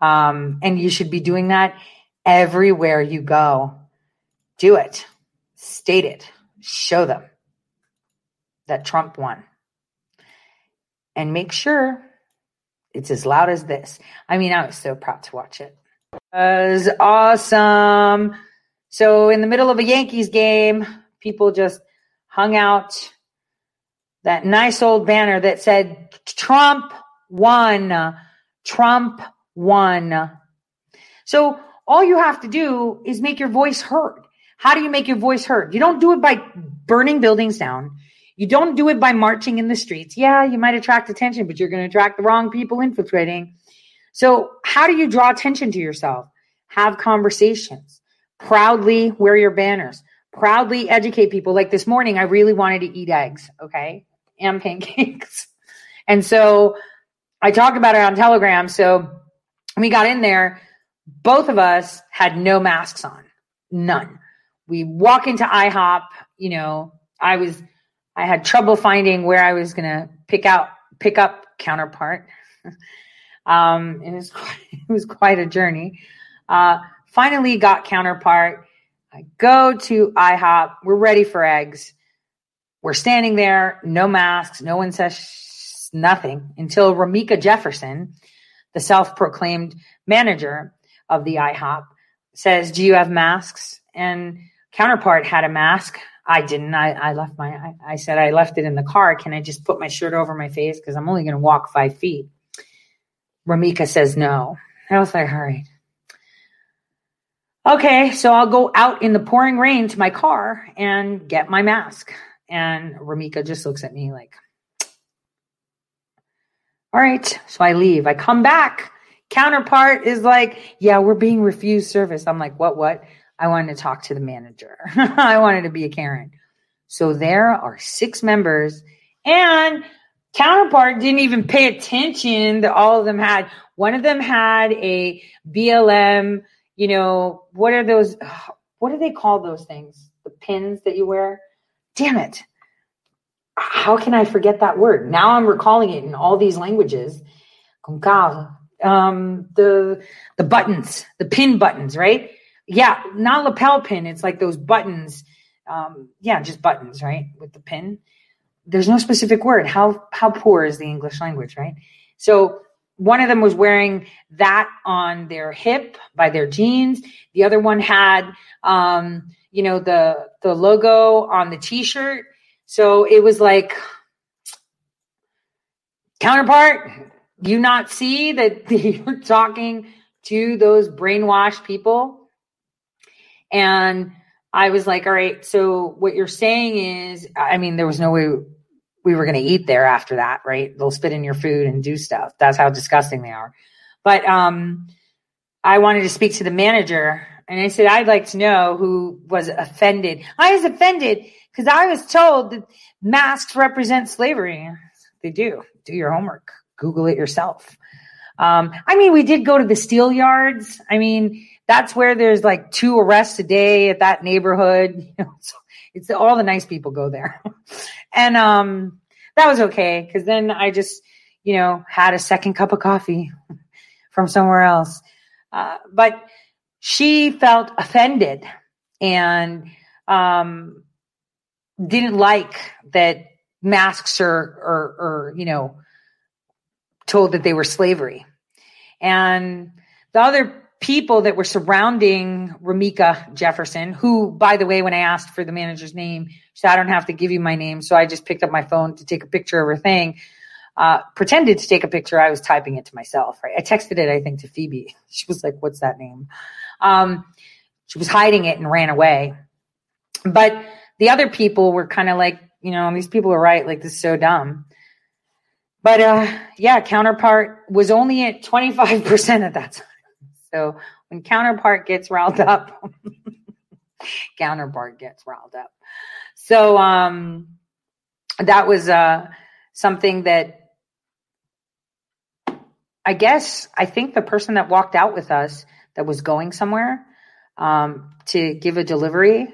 Um, and you should be doing that everywhere you go. Do it. State it. Show them that Trump won. And make sure it's as loud as this. I mean, I was so proud to watch it was awesome. So in the middle of a Yankees game, people just hung out that nice old banner that said Trump won. Trump won. So all you have to do is make your voice heard. How do you make your voice heard? You don't do it by burning buildings down. You don't do it by marching in the streets. Yeah, you might attract attention, but you're going to attract the wrong people infiltrating. So, how do you draw attention to yourself? Have conversations. Proudly wear your banners. Proudly educate people. Like this morning, I really wanted to eat eggs, okay, and pancakes. And so I talked about it on Telegram. So we got in there. Both of us had no masks on, none. We walk into IHOP. You know, I was, I had trouble finding where I was going to pick out, pick up counterpart. Um, it was quite, it was quite a journey. Uh, finally got counterpart. I go to IHOP. We're ready for eggs. We're standing there, no masks. No one says nothing until Ramika Jefferson, the self-proclaimed manager of the IHOP, says, "Do you have masks?" And counterpart had a mask. I didn't. I, I left my. I, I said I left it in the car. Can I just put my shirt over my face because I'm only going to walk five feet? Ramika says no. I was like, all right. Okay, so I'll go out in the pouring rain to my car and get my mask. And Ramika just looks at me like, all right. So I leave. I come back. Counterpart is like, yeah, we're being refused service. I'm like, what, what? I wanted to talk to the manager. I wanted to be a Karen. So there are six members and counterpart didn't even pay attention that all of them had. One of them had a BLM, you know, what are those? What do they call those things? The pins that you wear? Damn it. How can I forget that word? Now I'm recalling it in all these languages. Um, the the buttons, the pin buttons, right? Yeah, not lapel pin. It's like those buttons. Um, yeah, just buttons, right? With the pin there's no specific word. How how poor is the English language, right? So one of them was wearing that on their hip by their jeans. The other one had, um, you know, the the logo on the t-shirt. So it was like counterpart. You not see that you're talking to those brainwashed people, and I was like, all right. So what you're saying is, I mean, there was no way we were going to eat there after that, right? They'll spit in your food and do stuff. That's how disgusting they are. But um, I wanted to speak to the manager and I said, I'd like to know who was offended. I was offended because I was told that masks represent slavery. They do. Do your homework. Google it yourself. Um, I mean, we did go to the steel yards. I mean, that's where there's like two arrests a day at that neighborhood. You know, so it's all the nice people go there. and um, that was okay because then I just, you know, had a second cup of coffee from somewhere else. Uh, but she felt offended and um, didn't like that masks are, are, are, you know, told that they were slavery. And the other people that were surrounding Ramika Jefferson, who, by the way, when I asked for the manager's name, she said, I don't have to give you my name. So I just picked up my phone to take a picture of her thing. Uh, pretended to take a picture. I was typing it to myself, right? I texted it, I think, to Phoebe. She was like, what's that name? Um, she was hiding it and ran away. But the other people were kind of like, you know, these people are right. Like, this is so dumb. But uh, yeah, counterpart was only at 25% at that time. So when counterpart gets riled up, counterpart gets riled up. So um, that was uh, something that I guess I think the person that walked out with us that was going somewhere um, to give a delivery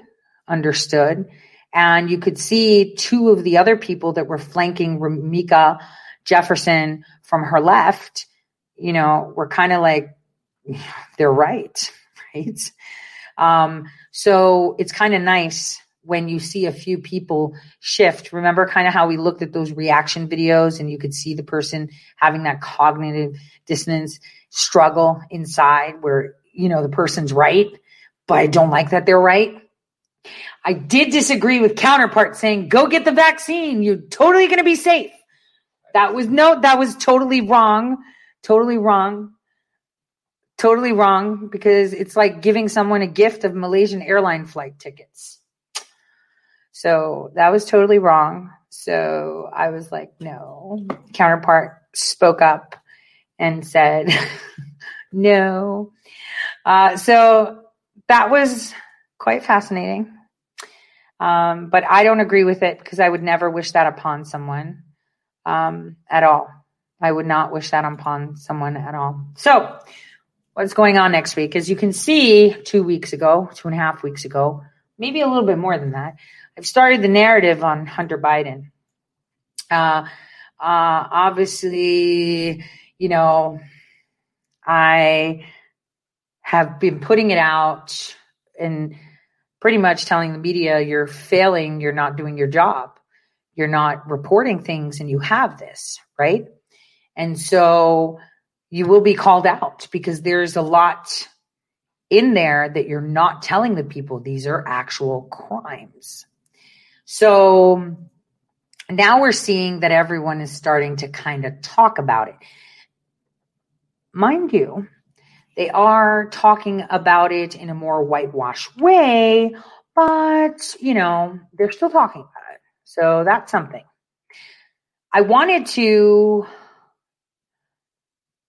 understood. And you could see two of the other people that were flanking Ramika Jefferson from her left, you know, were kind of like they're right, right? Um, so it's kind of nice when you see a few people shift. Remember kind of how we looked at those reaction videos and you could see the person having that cognitive dissonance struggle inside where, you know, the person's right, but I don't like that they're right. I did disagree with counterpart saying, go get the vaccine. You're totally going to be safe. That was no, that was totally wrong. Totally wrong totally wrong because it's like giving someone a gift of Malaysian airline flight tickets. So that was totally wrong. So I was like, no. Counterpart spoke up and said, no. Uh, so that was quite fascinating. Um, but I don't agree with it because I would never wish that upon someone um, at all. I would not wish that upon someone at all. So, what's going on next week. As you can see, two weeks ago, two and a half weeks ago, maybe a little bit more than that, I've started the narrative on Hunter Biden. Uh, uh, obviously, you know, I have been putting it out and pretty much telling the media you're failing, you're not doing your job, you're not reporting things, and you have this, right? And so, you will be called out because there's a lot in there that you're not telling the people these are actual crimes. So now we're seeing that everyone is starting to kind of talk about it. Mind you, they are talking about it in a more whitewash way, but you know, they're still talking about it. So that's something. I wanted to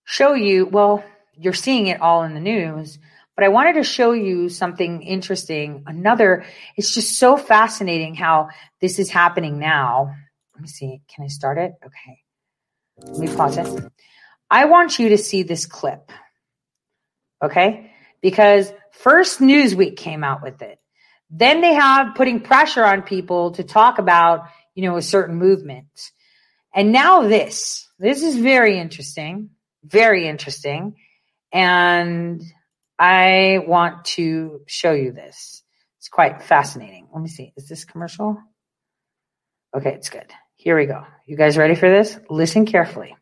show you, well, you're seeing it all in the news, but I wanted to show you something interesting. Another, it's just so fascinating how this is happening now. Let me see. Can I start it? Okay. Let me pause it. I want you to see this clip. Okay. Because first Newsweek came out with it. Then they have putting pressure on people to talk about, you know, a certain movement. And now this, this is very interesting very interesting. And I want to show you this. It's quite fascinating. Let me see. Is this commercial? Okay, it's good. Here we go. You guys ready for this? Listen carefully.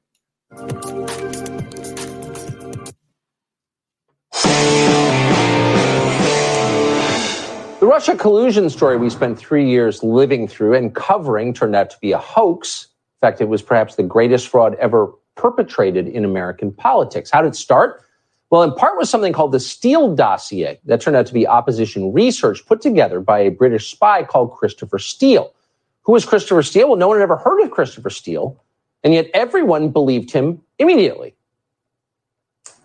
The Russia collusion story we spent three years living through and covering turned out to be a hoax. In fact, it was perhaps the greatest fraud ever perpetrated in American politics. How did it start? Well, in part was something called the Steele dossier that turned out to be opposition research put together by a British spy called Christopher Steele. Who was Christopher Steele? Well, no one had ever heard of Christopher Steele, and yet everyone believed him immediately.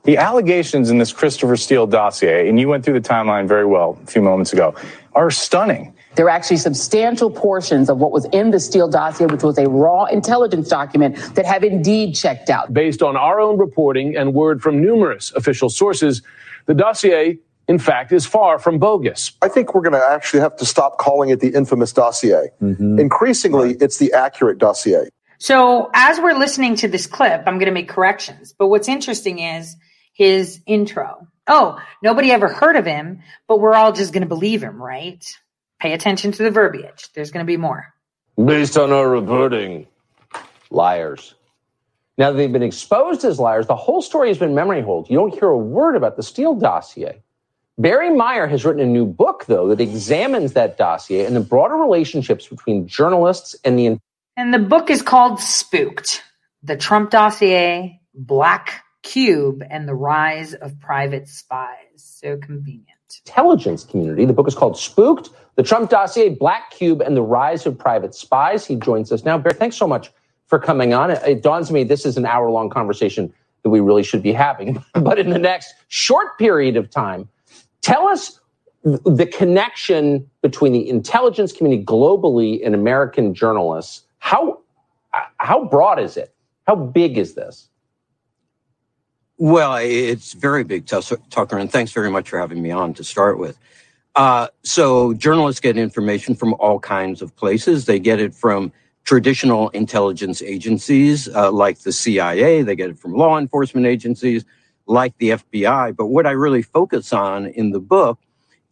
The allegations in this Christopher Steele dossier, and you went through the timeline very well a few moments ago, are stunning. There are actually substantial portions of what was in the Steele dossier, which was a raw intelligence document, that have indeed checked out. Based on our own reporting and word from numerous official sources, the dossier, in fact, is far from bogus. I think we're going to actually have to stop calling it the infamous dossier. Mm-hmm. Increasingly, it's the accurate dossier. So, as we're listening to this clip, I'm going to make corrections. But what's interesting is his intro. Oh, nobody ever heard of him, but we're all just going to believe him, right? Pay attention to the verbiage. There's going to be more. Based on our reporting, liars. Now that they've been exposed as liars, the whole story has been memory hold. You don't hear a word about the Steele dossier. Barry Meier has written a new book, though, that examines that dossier and the broader relationships between journalists and the. And the book is called Spooked The Trump Dossier, Black Cube, and the Rise of Private Spies. So convenient. Intelligence community. The book is called Spooked The Trump Dossier, Black Cube, and the Rise of Private Spies. He joins us now. Barry, thanks so much for coming on. It, it dawns on me this is an hour long conversation that we really should be having. but in the next short period of time, tell us the connection between the intelligence community globally and American journalists. How uh, how broad is it? How big is this? Well, it's very big, Tucker, and thanks very much for having me on to start with. Uh, so, journalists get information from all kinds of places. They get it from traditional intelligence agencies uh, like the CIA, they get it from law enforcement agencies like the FBI. But what I really focus on in the book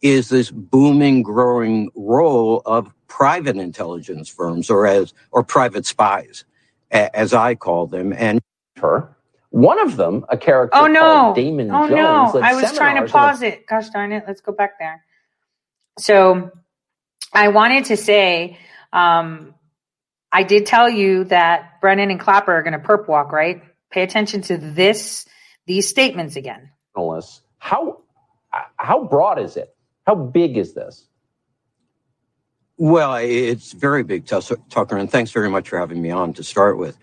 is this booming, growing role of private intelligence firms or as or private spies, as I call them. And her. One of them, a character Oh no! called Damon oh Jones. no! I was trying to seminars pause it. Gosh darn it! Let's go back there. So, I wanted to say, um, I did tell you that Brennan and Clapper are going to perp walk, right? Pay attention to this, these statements again. journalists. How how broad is it? How big is this? Well, it's very big, Tucker, and thanks very much for having me on to start with.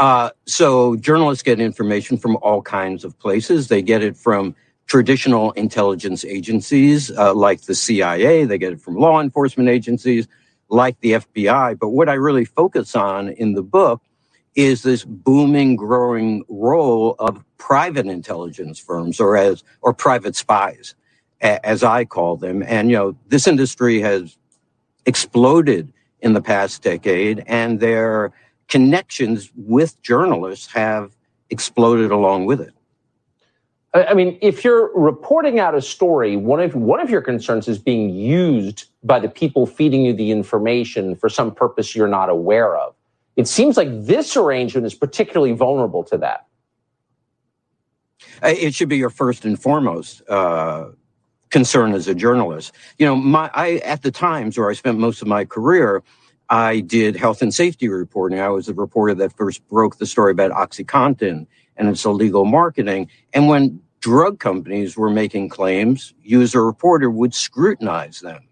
Uh, so, journalists get information from all kinds of places. They get it from traditional intelligence agencies uh, like the CIA, they get it from law enforcement agencies like the FBI. But what I really focus on in the book is this booming, growing role of private intelligence firms or as or private spies, a- as I call them. And you know, this industry has exploded in the past decade, and their connections with journalists have exploded along with it. I mean, if you're reporting out a story, one of one of your concerns is being used by the people feeding you the information for some purpose you're not aware of. It seems like this arrangement is particularly vulnerable to that. Uh, It should be your first and foremost uh, concern as a journalist. You know, my I at the Times where I spent most of my career, I did health and safety reporting. I was the reporter that first broke the story about OxyContin and its illegal marketing. And when drug companies were making claims, you as a reporter would scrutinize them.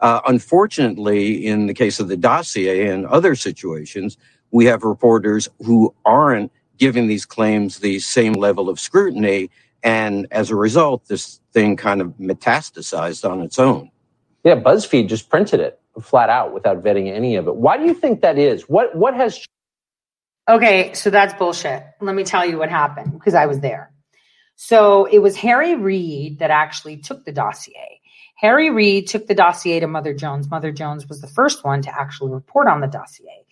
Uh, unfortunately, in the case of the dossier and other situations, we have reporters who aren't giving these claims the same level of scrutiny. And as a result, this thing kind of metastasized on its own. Yeah, BuzzFeed just printed it flat out without vetting any of it. Why do you think that is? What what has Okay, so that's bullshit. Let me tell you what happened because I was there. So it was Harry Reid that actually took the dossier. Harry Reid took the dossier to Mother Jones. Mother Jones was the first one to actually report on the dossier.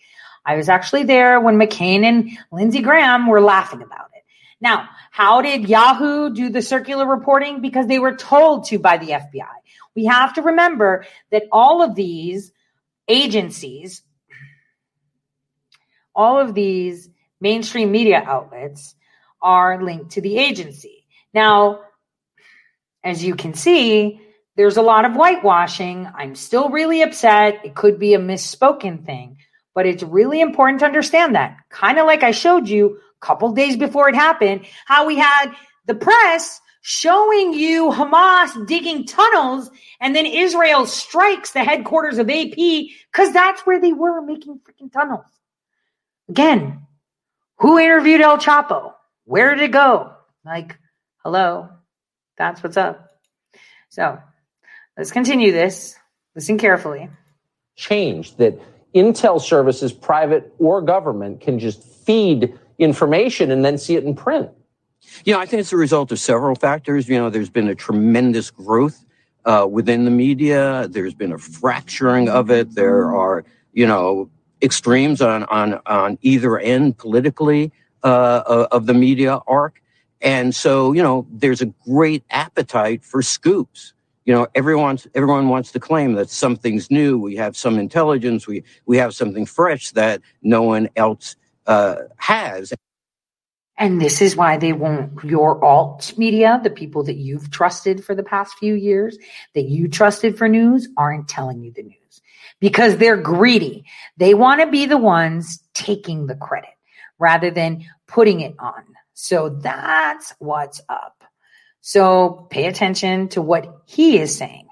I was actually there when McCain and Lindsey Graham were laughing about it. Now, how did Yahoo do the circular reporting? Because they were told to by the FBI. We have to remember that all of these agencies all of these mainstream media outlets are linked to the agency. Now, as you can see, there's a lot of whitewashing. I'm still really upset. It could be a misspoken thing, but it's really important to understand that. Kind of like I showed you a couple days before it happened, how we had the press showing you Hamas digging tunnels and then Israel strikes the headquarters of AP because that's where they were making freaking tunnels. Again, who interviewed El Chapo? Where did it go? Like, hello, that's what's up. So let's continue this. Listen carefully. Change that intel services, private or government, can just feed information and then see it in print. Yeah, I think it's a result of several factors. You know, there's been a tremendous growth uh, within the media. There's been a fracturing of it. There are, you know, extremes on on on either end politically uh, of the media arc, and so you know, there's a great appetite for scoops. You know, everyone's everyone wants to claim that something's new. We have some intelligence. We we have something fresh that no one else uh, has. And this is why they won't, your alt media, the people that you've trusted for the past few years, that you trusted for news, aren't telling you the news because they're greedy. They want to be the ones taking the credit rather than putting it on. So that's what's up. So pay attention to what he is saying.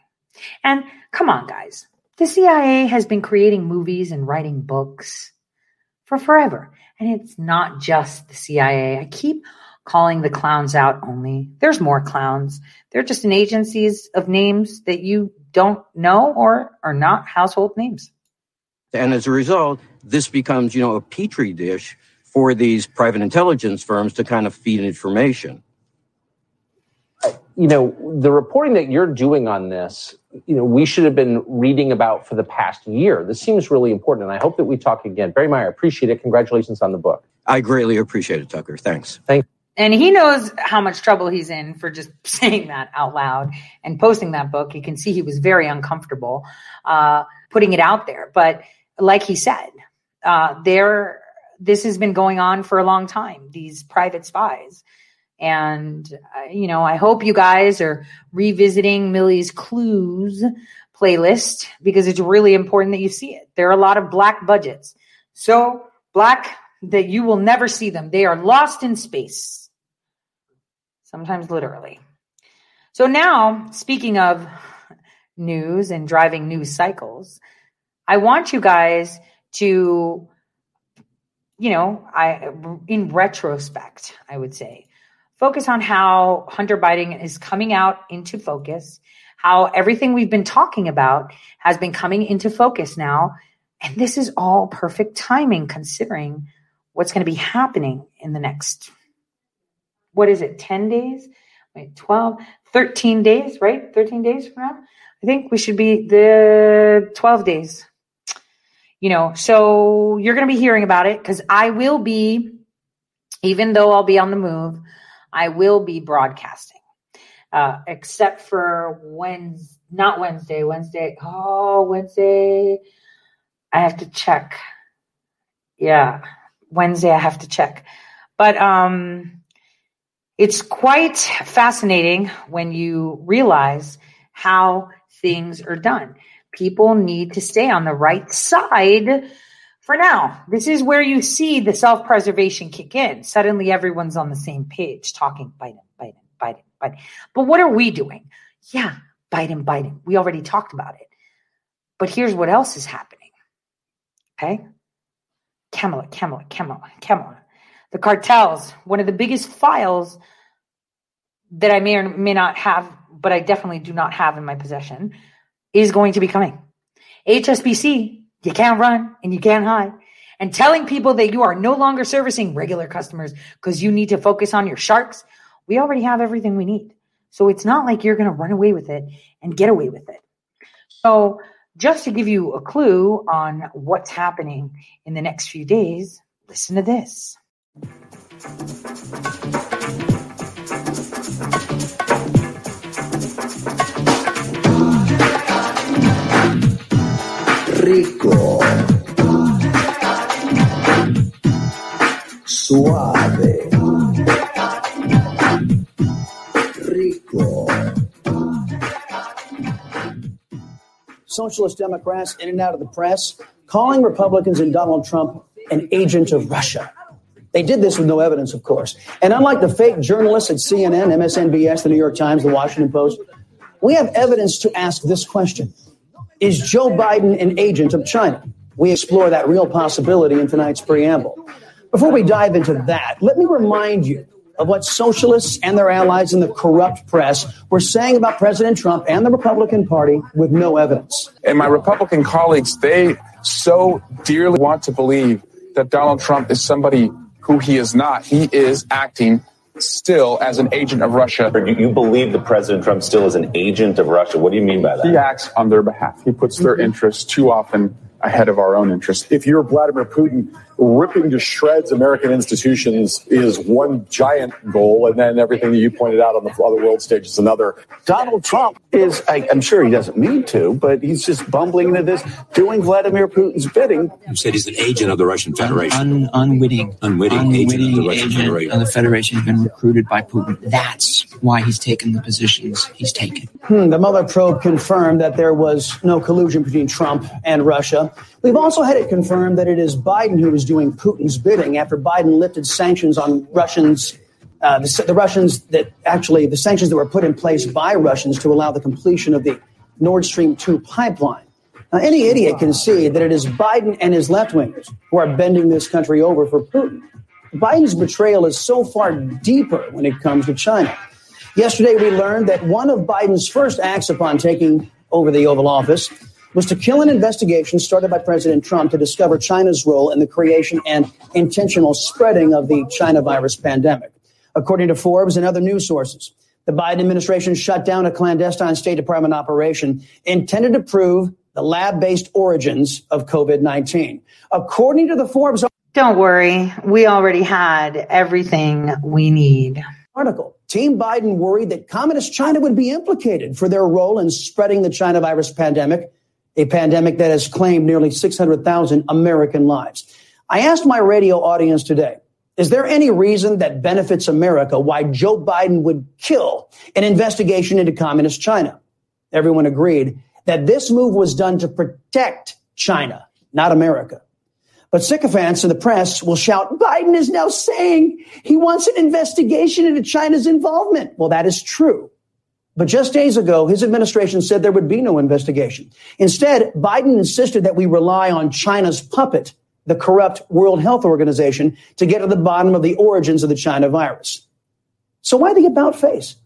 And come on, guys. The CIA has been creating movies and writing books for forever. And it's not just the CIA. I keep calling the clowns out only. There's more clowns. They're just in agencies of names that you don't know or are not household names. And as a result, this becomes, you know, a petri dish for these private intelligence firms to kind of feed information. You know, the reporting that you're doing on this you know we should have been reading about for the past year. This seems really important, and I hope that we talk again. Barry Meier, appreciate it. Congratulations on the book. I greatly appreciate it, Tucker. Thanks. Thank. And he knows how much trouble he's in for just saying that out loud and posting that book. You can see he was very uncomfortable uh, putting it out there. But like he said, uh, there this has been going on for a long time. These private spies and, uh, you know, I hope you guys are revisiting Millie's Clues playlist because it's really important that you see it. There are a lot of black budgets. So black that you will never see them. They are lost in space, sometimes literally. So now, speaking of news and driving news cycles, I want you guys to, you know, I in retrospect, I would say, focus on how Hunter Biden is coming out into focus, how everything we've been talking about has been coming into focus now. And this is all perfect timing considering what's going to be happening in the next, what is it, 10 days? Wait, 12, 13 days, right? 13 days from now? I think we should be the 12 days. You know, so you're going to be hearing about it because I will be, even though I'll be on the move, I will be broadcasting, uh, except for Wednesday, not Wednesday, Wednesday. Oh, Wednesday. I have to check. Yeah, Wednesday I have to check. But um, it's quite fascinating when you realize how things are done. People need to stay on the right side for now, this is where you see the self preservation kick in. Suddenly everyone's on the same page talking Biden, Biden, Biden, Biden. But what are we doing? Yeah, Biden, Biden. We already talked about it. But here's what else is happening. Okay? Kamala, Kamala, Kamala, Kamala. The cartels, one of the biggest files that I may or may not have, but I definitely do not have in my possession, is going to be coming. HSBC you can't run and you can't hide. And telling people that you are no longer servicing regular customers because you need to focus on your sharks, we already have everything we need. So it's not like you're going to run away with it and get away with it. So, just to give you a clue on what's happening in the next few days, listen to this. Rico. Suave. Rico. Socialist Democrats in and out of the press calling Republicans and Donald Trump an agent of Russia. They did this with no evidence, of course. And unlike the fake journalists at CNN, MSNBS, the New York Times, the Washington Post, we have evidence to ask this question Is Joe Biden an agent of China? We explore that real possibility in tonight's preamble. Before we dive into that, let me remind you of what socialists and their allies in the corrupt press were saying about President Trump and the Republican Party with no evidence. And my Republican colleagues, they so dearly want to believe that Donald Trump is somebody who he is not. He is acting still as an agent of Russia. You, you believe that President Trump still is an agent of Russia. What do you mean by that? He acts on their behalf. He puts their mm-hmm. interests too often ahead of our own interests. If you're Vladimir Putin, ripping to shreds American institutions is one giant goal, and then everything that you pointed out on the other world stage is another. Donald Trump is, I, am sure he doesn't mean to, but he's just bumbling into this, doing Vladimir Putin's bidding. You said he's an agent of the Russian Federation. Un, unwitting. Unwitting, unwitting agent of the Russian agent Federation. of the Federation has been recruited by Putin. That's why he's taken the positions he's taken. Hmm, the Mueller probe confirmed that there was no collusion between Trump and Russia. We've also had it confirmed that it is Biden who is doing Putin's bidding after Biden lifted sanctions on Russians, uh, the, the, Russians that actually, the sanctions that were put in place by Russians to allow the completion of the Nord Stream 2 pipeline. Now, any idiot can see that it is Biden and his left wingers who are bending this country over for Putin. Biden's betrayal is so far deeper when it comes to China. Yesterday, we learned that one of Biden's first acts upon taking over the Oval Office was to kill an investigation started by President Trump to discover China's role in the creation and intentional spreading of the China virus pandemic. According to Forbes and other news sources, the Biden administration shut down a clandestine State Department operation intended to prove the lab based origins of COVID 19. According to the Forbes Don't worry, we already had everything we need. article, Team Biden worried that Communist China would be implicated for their role in spreading the China virus pandemic, a pandemic that has claimed nearly 600,000 American lives. I asked my radio audience today, is there any reason that benefits America why Joe Biden would kill an investigation into Communist China? Everyone agreed that this move was done to protect China, not America. But sycophants in the press will shout, Biden is now saying he wants an investigation into China's involvement. Well, that is true. But just days ago, his administration said there would be no investigation. Instead, Biden insisted that we rely on China's puppet, the corrupt World Health Organization, to get to the bottom of the origins of the China virus. So why the about face?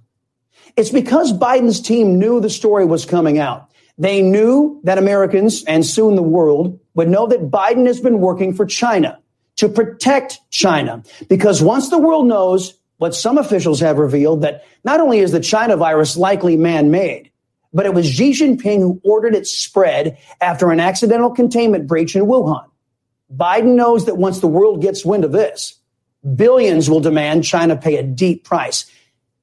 It's because Biden's team knew the story was coming out. They knew that Americans and soon the world would know that Biden has been working for China to protect China. Because once the world knows what some officials have revealed that not only is the China virus likely man made, but it was Xi Jinping who ordered its spread after an accidental containment breach in Wuhan. Biden knows that once the world gets wind of this, billions will demand China pay a deep price.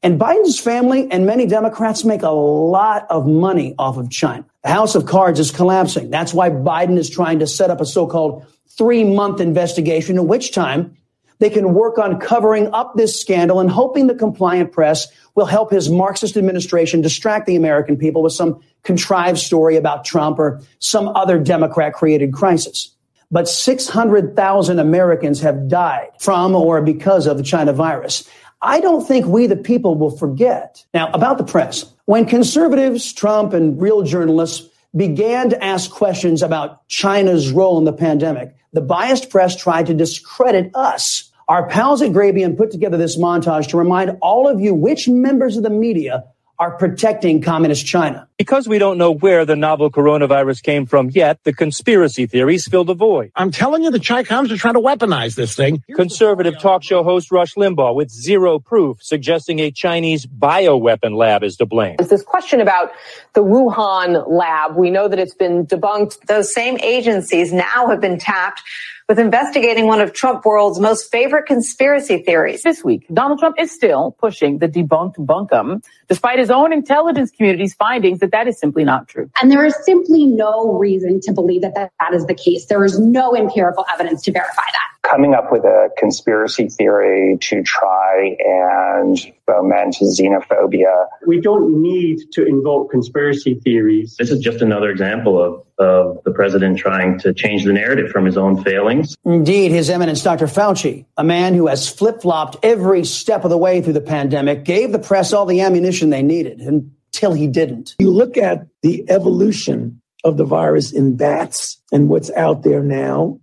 And Biden's family and many Democrats make a lot of money off of China. The House of Cards is collapsing. That's why Biden is trying to set up a so-called three month investigation in which time they can work on covering up this scandal and hoping the compliant press will help his Marxist administration distract the American people with some contrived story about Trump or some other Democrat created crisis. But 600,000 Americans have died from or because of the China virus. I don't think we, the people, will forget. Now, about the press. When conservatives, Trump, and real journalists began to ask questions about China's role in the pandemic, the biased press tried to discredit us. Our pals at Grabien put together this montage to remind all of you which members of the media are protecting communist China. Because we don't know where the novel coronavirus came from yet, the conspiracy theories fill the void. I'm telling you, the Chicoms are trying to weaponize this thing. Conservative talk show host Rush Limbaugh with zero proof, suggesting a Chinese bioweapon lab is to blame. There's this question about the Wuhan lab. We know that it's been debunked. Those same agencies now have been tapped with investigating one of Trump world's most favorite conspiracy theories. This week, Donald Trump is still pushing the debunked bunkum, despite his own intelligence community's findings that that is simply not true. And there is simply no reason to believe that that, that is the case. There is no empirical evidence to verify that. Coming up with a conspiracy theory to try and foment xenophobia. We don't need to invoke conspiracy theories. This is just another example of, of the president trying to change the narrative from his own failings. Indeed, His Eminence Dr. Fauci, a man who has flip flopped every step of the way through the pandemic, gave the press all the ammunition they needed until he didn't. You look at the evolution of the virus in bats and what's out there now,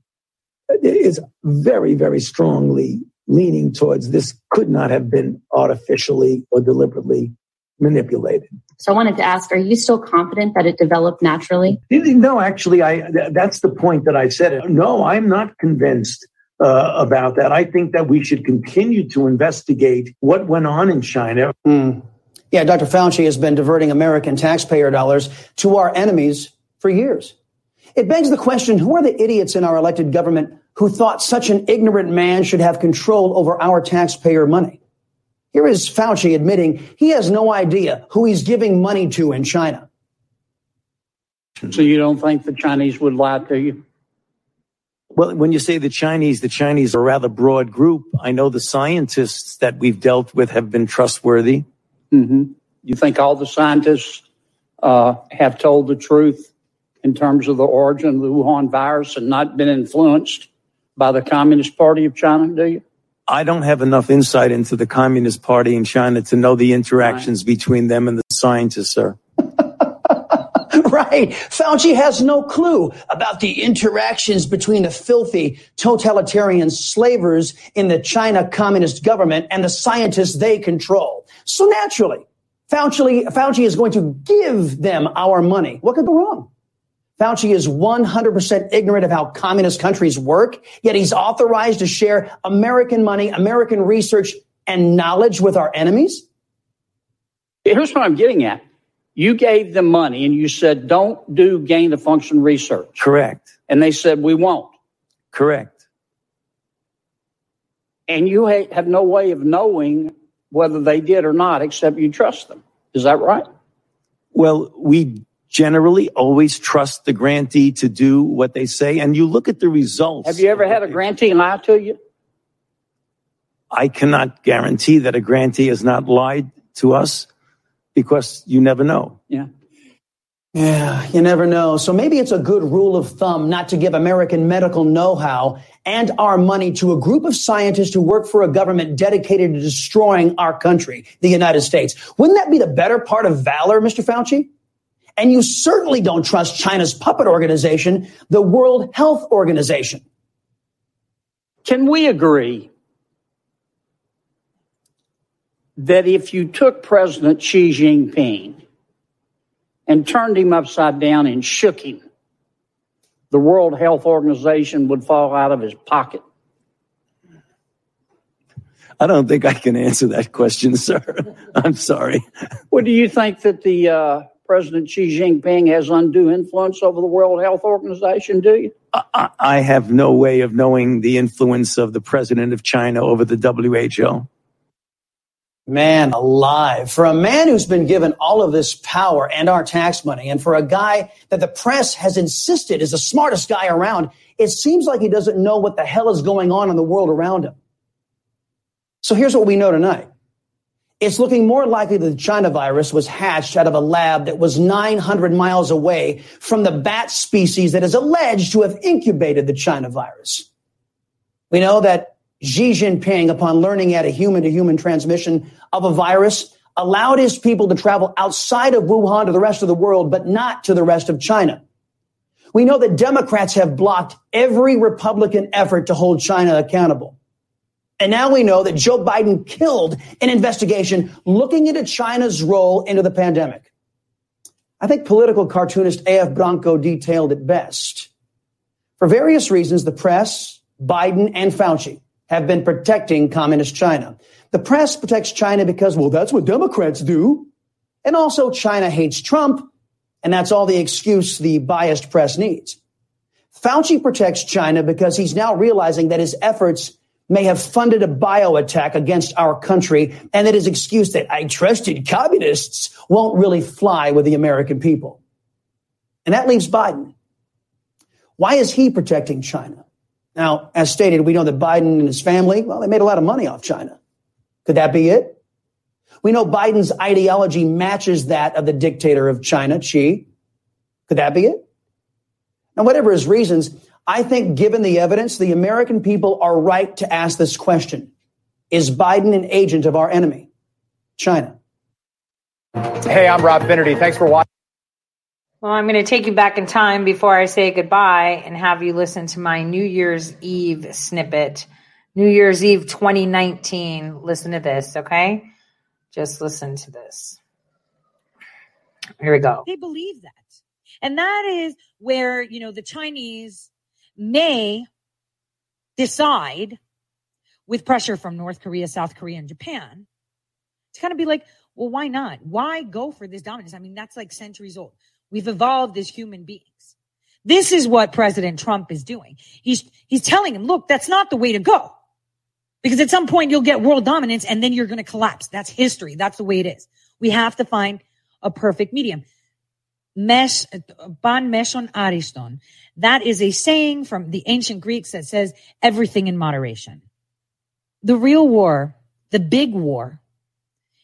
is very, very strongly leaning towards this could not have been artificially or deliberately manipulated. So I wanted to ask, are you still confident that it developed naturally? No, actually, I that's the point that I said. No, I'm not convinced uh, about that. I think that we should continue to investigate what went on in China. Mm. Yeah, Dr. Fauci has been diverting American taxpayer dollars to our enemies for years. It begs the question, who are the idiots in our elected government who thought such an ignorant man should have control over our taxpayer money? Here is Fauci admitting he has no idea who he's giving money to in China. So you don't think the Chinese would lie to you? Well, when you say the Chinese, the Chinese are a rather broad group. I know the scientists that we've dealt with have been trustworthy. Mm-hmm. You think all the scientists uh, have told the truth in terms of the origin of the Wuhan virus and not been influenced by the Communist Party of China, do you? I don't have enough insight into the Communist Party in China to know the interactions right. between them and the scientists, sir. right. Fauci has no clue about the interactions between the filthy totalitarian slavers in the China Communist government and the scientists they control. So naturally, Fauci, Fauci is going to give them our money. What could go wrong? Fauci is 100% ignorant of how communist countries work, yet he's authorized to share American money, American research, and knowledge with our enemies? Here's what I'm getting at. You gave them money and you said, don't do gain of function research. Correct. And they said, we won't. Correct. And you ha- have no way of knowing whether they did or not, except you trust them. Is that right? Well, we generally always trust the grantee to do what they say. And you look at the results. Have you ever had a grantee lie to you? I cannot guarantee that a grantee has not lied to us because you never know. Yeah. Yeah, you never know. So maybe it's a good rule of thumb not to give American medical know-how and our money to a group of scientists who work for a government dedicated to destroying our country, the United States. Wouldn't that be the better part of valor, Mr. Fauci? And you certainly don't trust China's puppet organization, the World Health Organization. Can we agree that if you took President Xi Jinping and turned him upside down and shook him, the World Health Organization would fall out of his pocket? I don't think I can answer that question, sir. I'm sorry. What do you think that the uh, President Xi Jinping has undue influence over the World Health Organization, do you? I, I have no way of knowing the influence of the president of China over the WHO. Man alive. For a man who's been given all of this power and our tax money, and for a guy that the press has insisted is the smartest guy around, it seems like he doesn't know what the hell is going on in the world around him. So here's what we know tonight. It's looking more likely that the China virus was hatched out of a lab that was 900 miles away from the bat species that is alleged to have incubated the China virus. We know that Xi Jinping, upon learning had a human to human transmission of a virus, allowed his people to travel outside of Wuhan to the rest of the world, but not to the rest of China. We know that Democrats have blocked every Republican effort to hold China accountable. And now we know that Joe Biden killed an investigation looking into China's role into the pandemic. I think political cartoonist A.F. Branco detailed it best. For various reasons, the press, Biden, and Fauci have been protecting communist China. The press protects China because, well, that's what Democrats do. And also China hates Trump. And that's all the excuse the biased press needs. Fauci protects China because he's now realizing that his efforts may have funded a bio attack against our country and that his excuse that I trusted communists won't really fly with the American people. And that leaves Biden. Why is he protecting China? Now, as stated, we know that Biden and his family, well, they made a lot of money off China. Could that be it? We know Biden's ideology matches that of the dictator of China, Xi. Could that be it? And whatever his reasons, I think given the evidence, the American people are right to ask this question. Is Biden an agent of our enemy, China? Hey, I'm Rob Finnerty. Thanks for watching. Well, I'm going to take you back in time before I say goodbye and have you listen to my New Year's Eve snippet. New Year's Eve 2019. Listen to this, okay? Just listen to this. Here we go. They believe that. And that is where, you know, the Chinese may decide with pressure from North Korea, South Korea, and Japan to kind of be like, well, why not? Why go for this dominance? I mean, that's like centuries old. We've evolved as human beings. This is what President Trump is doing. He's, he's telling him, look, that's not the way to go. Because at some point you'll get world dominance and then you're going to collapse. That's history. That's the way it is. We have to find a perfect medium. Ban meshon ariston. That is a saying from the ancient Greeks that says everything in moderation. The real war, the big war,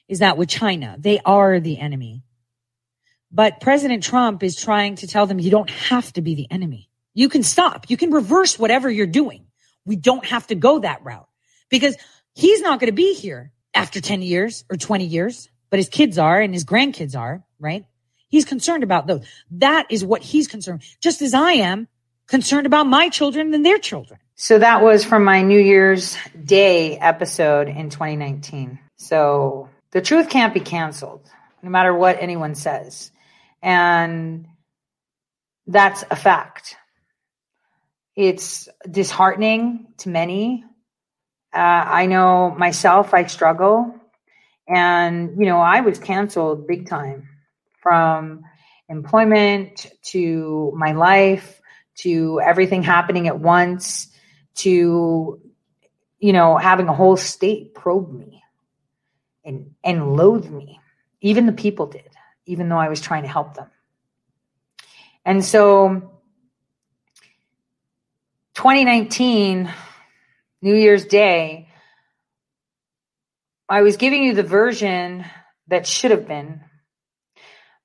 is that with China. They are the enemy. But President Trump is trying to tell them you don't have to be the enemy. You can stop. You can reverse whatever you're doing. We don't have to go that route because he's not going to be here after 10 years or 20 years, but his kids are and his grandkids are, right? He's concerned about those. That is what he's concerned, just as I am concerned about my children and their children. So that was from my New Year's Day episode in 2019. So the truth can't be canceled, no matter what anyone says. And that's a fact. It's disheartening to many. Uh, I know myself, I struggle. And, you know, I was canceled big time from employment to my life to everything happening at once to you know having a whole state probe me and and loathe me. Even the people did even though i was trying to help them. And so 2019 new year's day i was giving you the version that should have been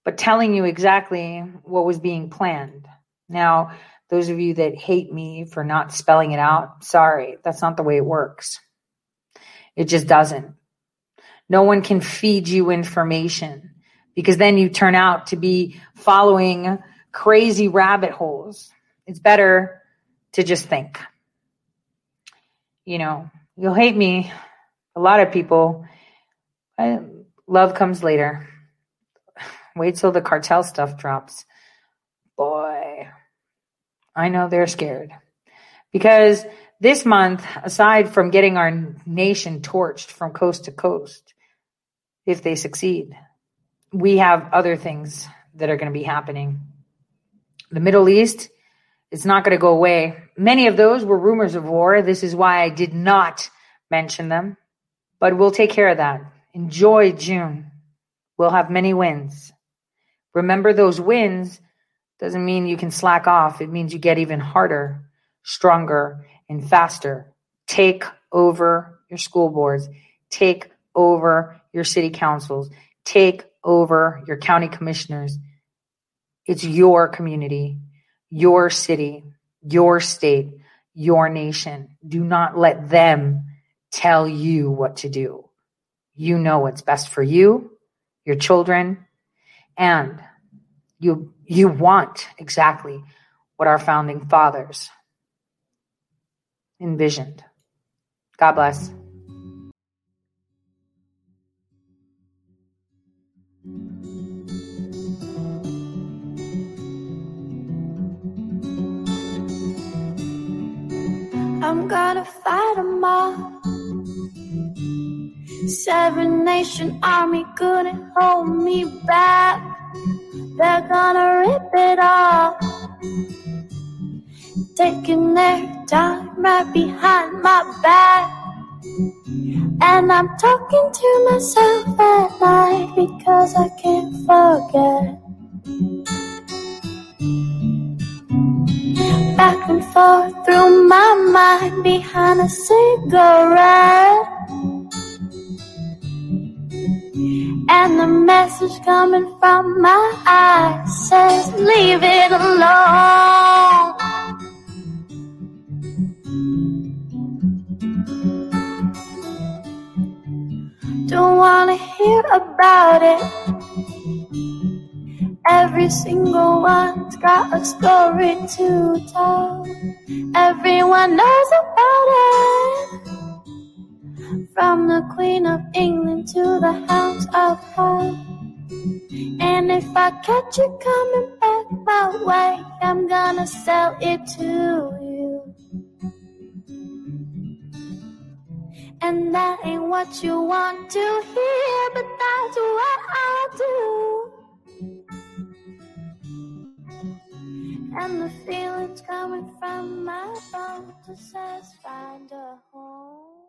but telling you exactly what was being planned. Now, those of you that hate me for not spelling it out, sorry, that's not the way it works. It just doesn't. No one can feed you information because then you turn out to be following crazy rabbit holes. It's better to just think. You know, you'll hate me, a lot of people. Love comes later. Wait till the cartel stuff drops. Boy, I know they're scared. Because this month, aside from getting our nation torched from coast to coast, if they succeed, we have other things that are going to be happening. The Middle East is not going to go away. Many of those were rumors of war. This is why I did not mention them. But we'll take care of that. Enjoy June. We'll have many wins. Remember those wins doesn't mean you can slack off. It means you get even harder, stronger, and faster. Take over your school boards. Take over your city councils. Take over your county commissioners. It's your community, your city, your state, your nation. Do not let them tell you what to do. You know what's best for you, your children, and you, you want exactly what our founding fathers envisioned. God bless. I'm gonna fight them all. Seven Nation Army couldn't hold me back. They're gonna rip it off. taking their time right behind my back. And I'm talking to myself at night because I can't forget. Back and forth through my mind behind a cigarette. And the message coming from my eyes says, Leave it alone. Don't wanna hear about it. Every single one's got a story to tell. Everyone knows about it. From the Queen of England to the House of Hell. And if I catch you coming back my way, I'm gonna sell it to you. And that ain't what you want to hear, but that's what I'll do. And the feelings coming from my bones says find a home.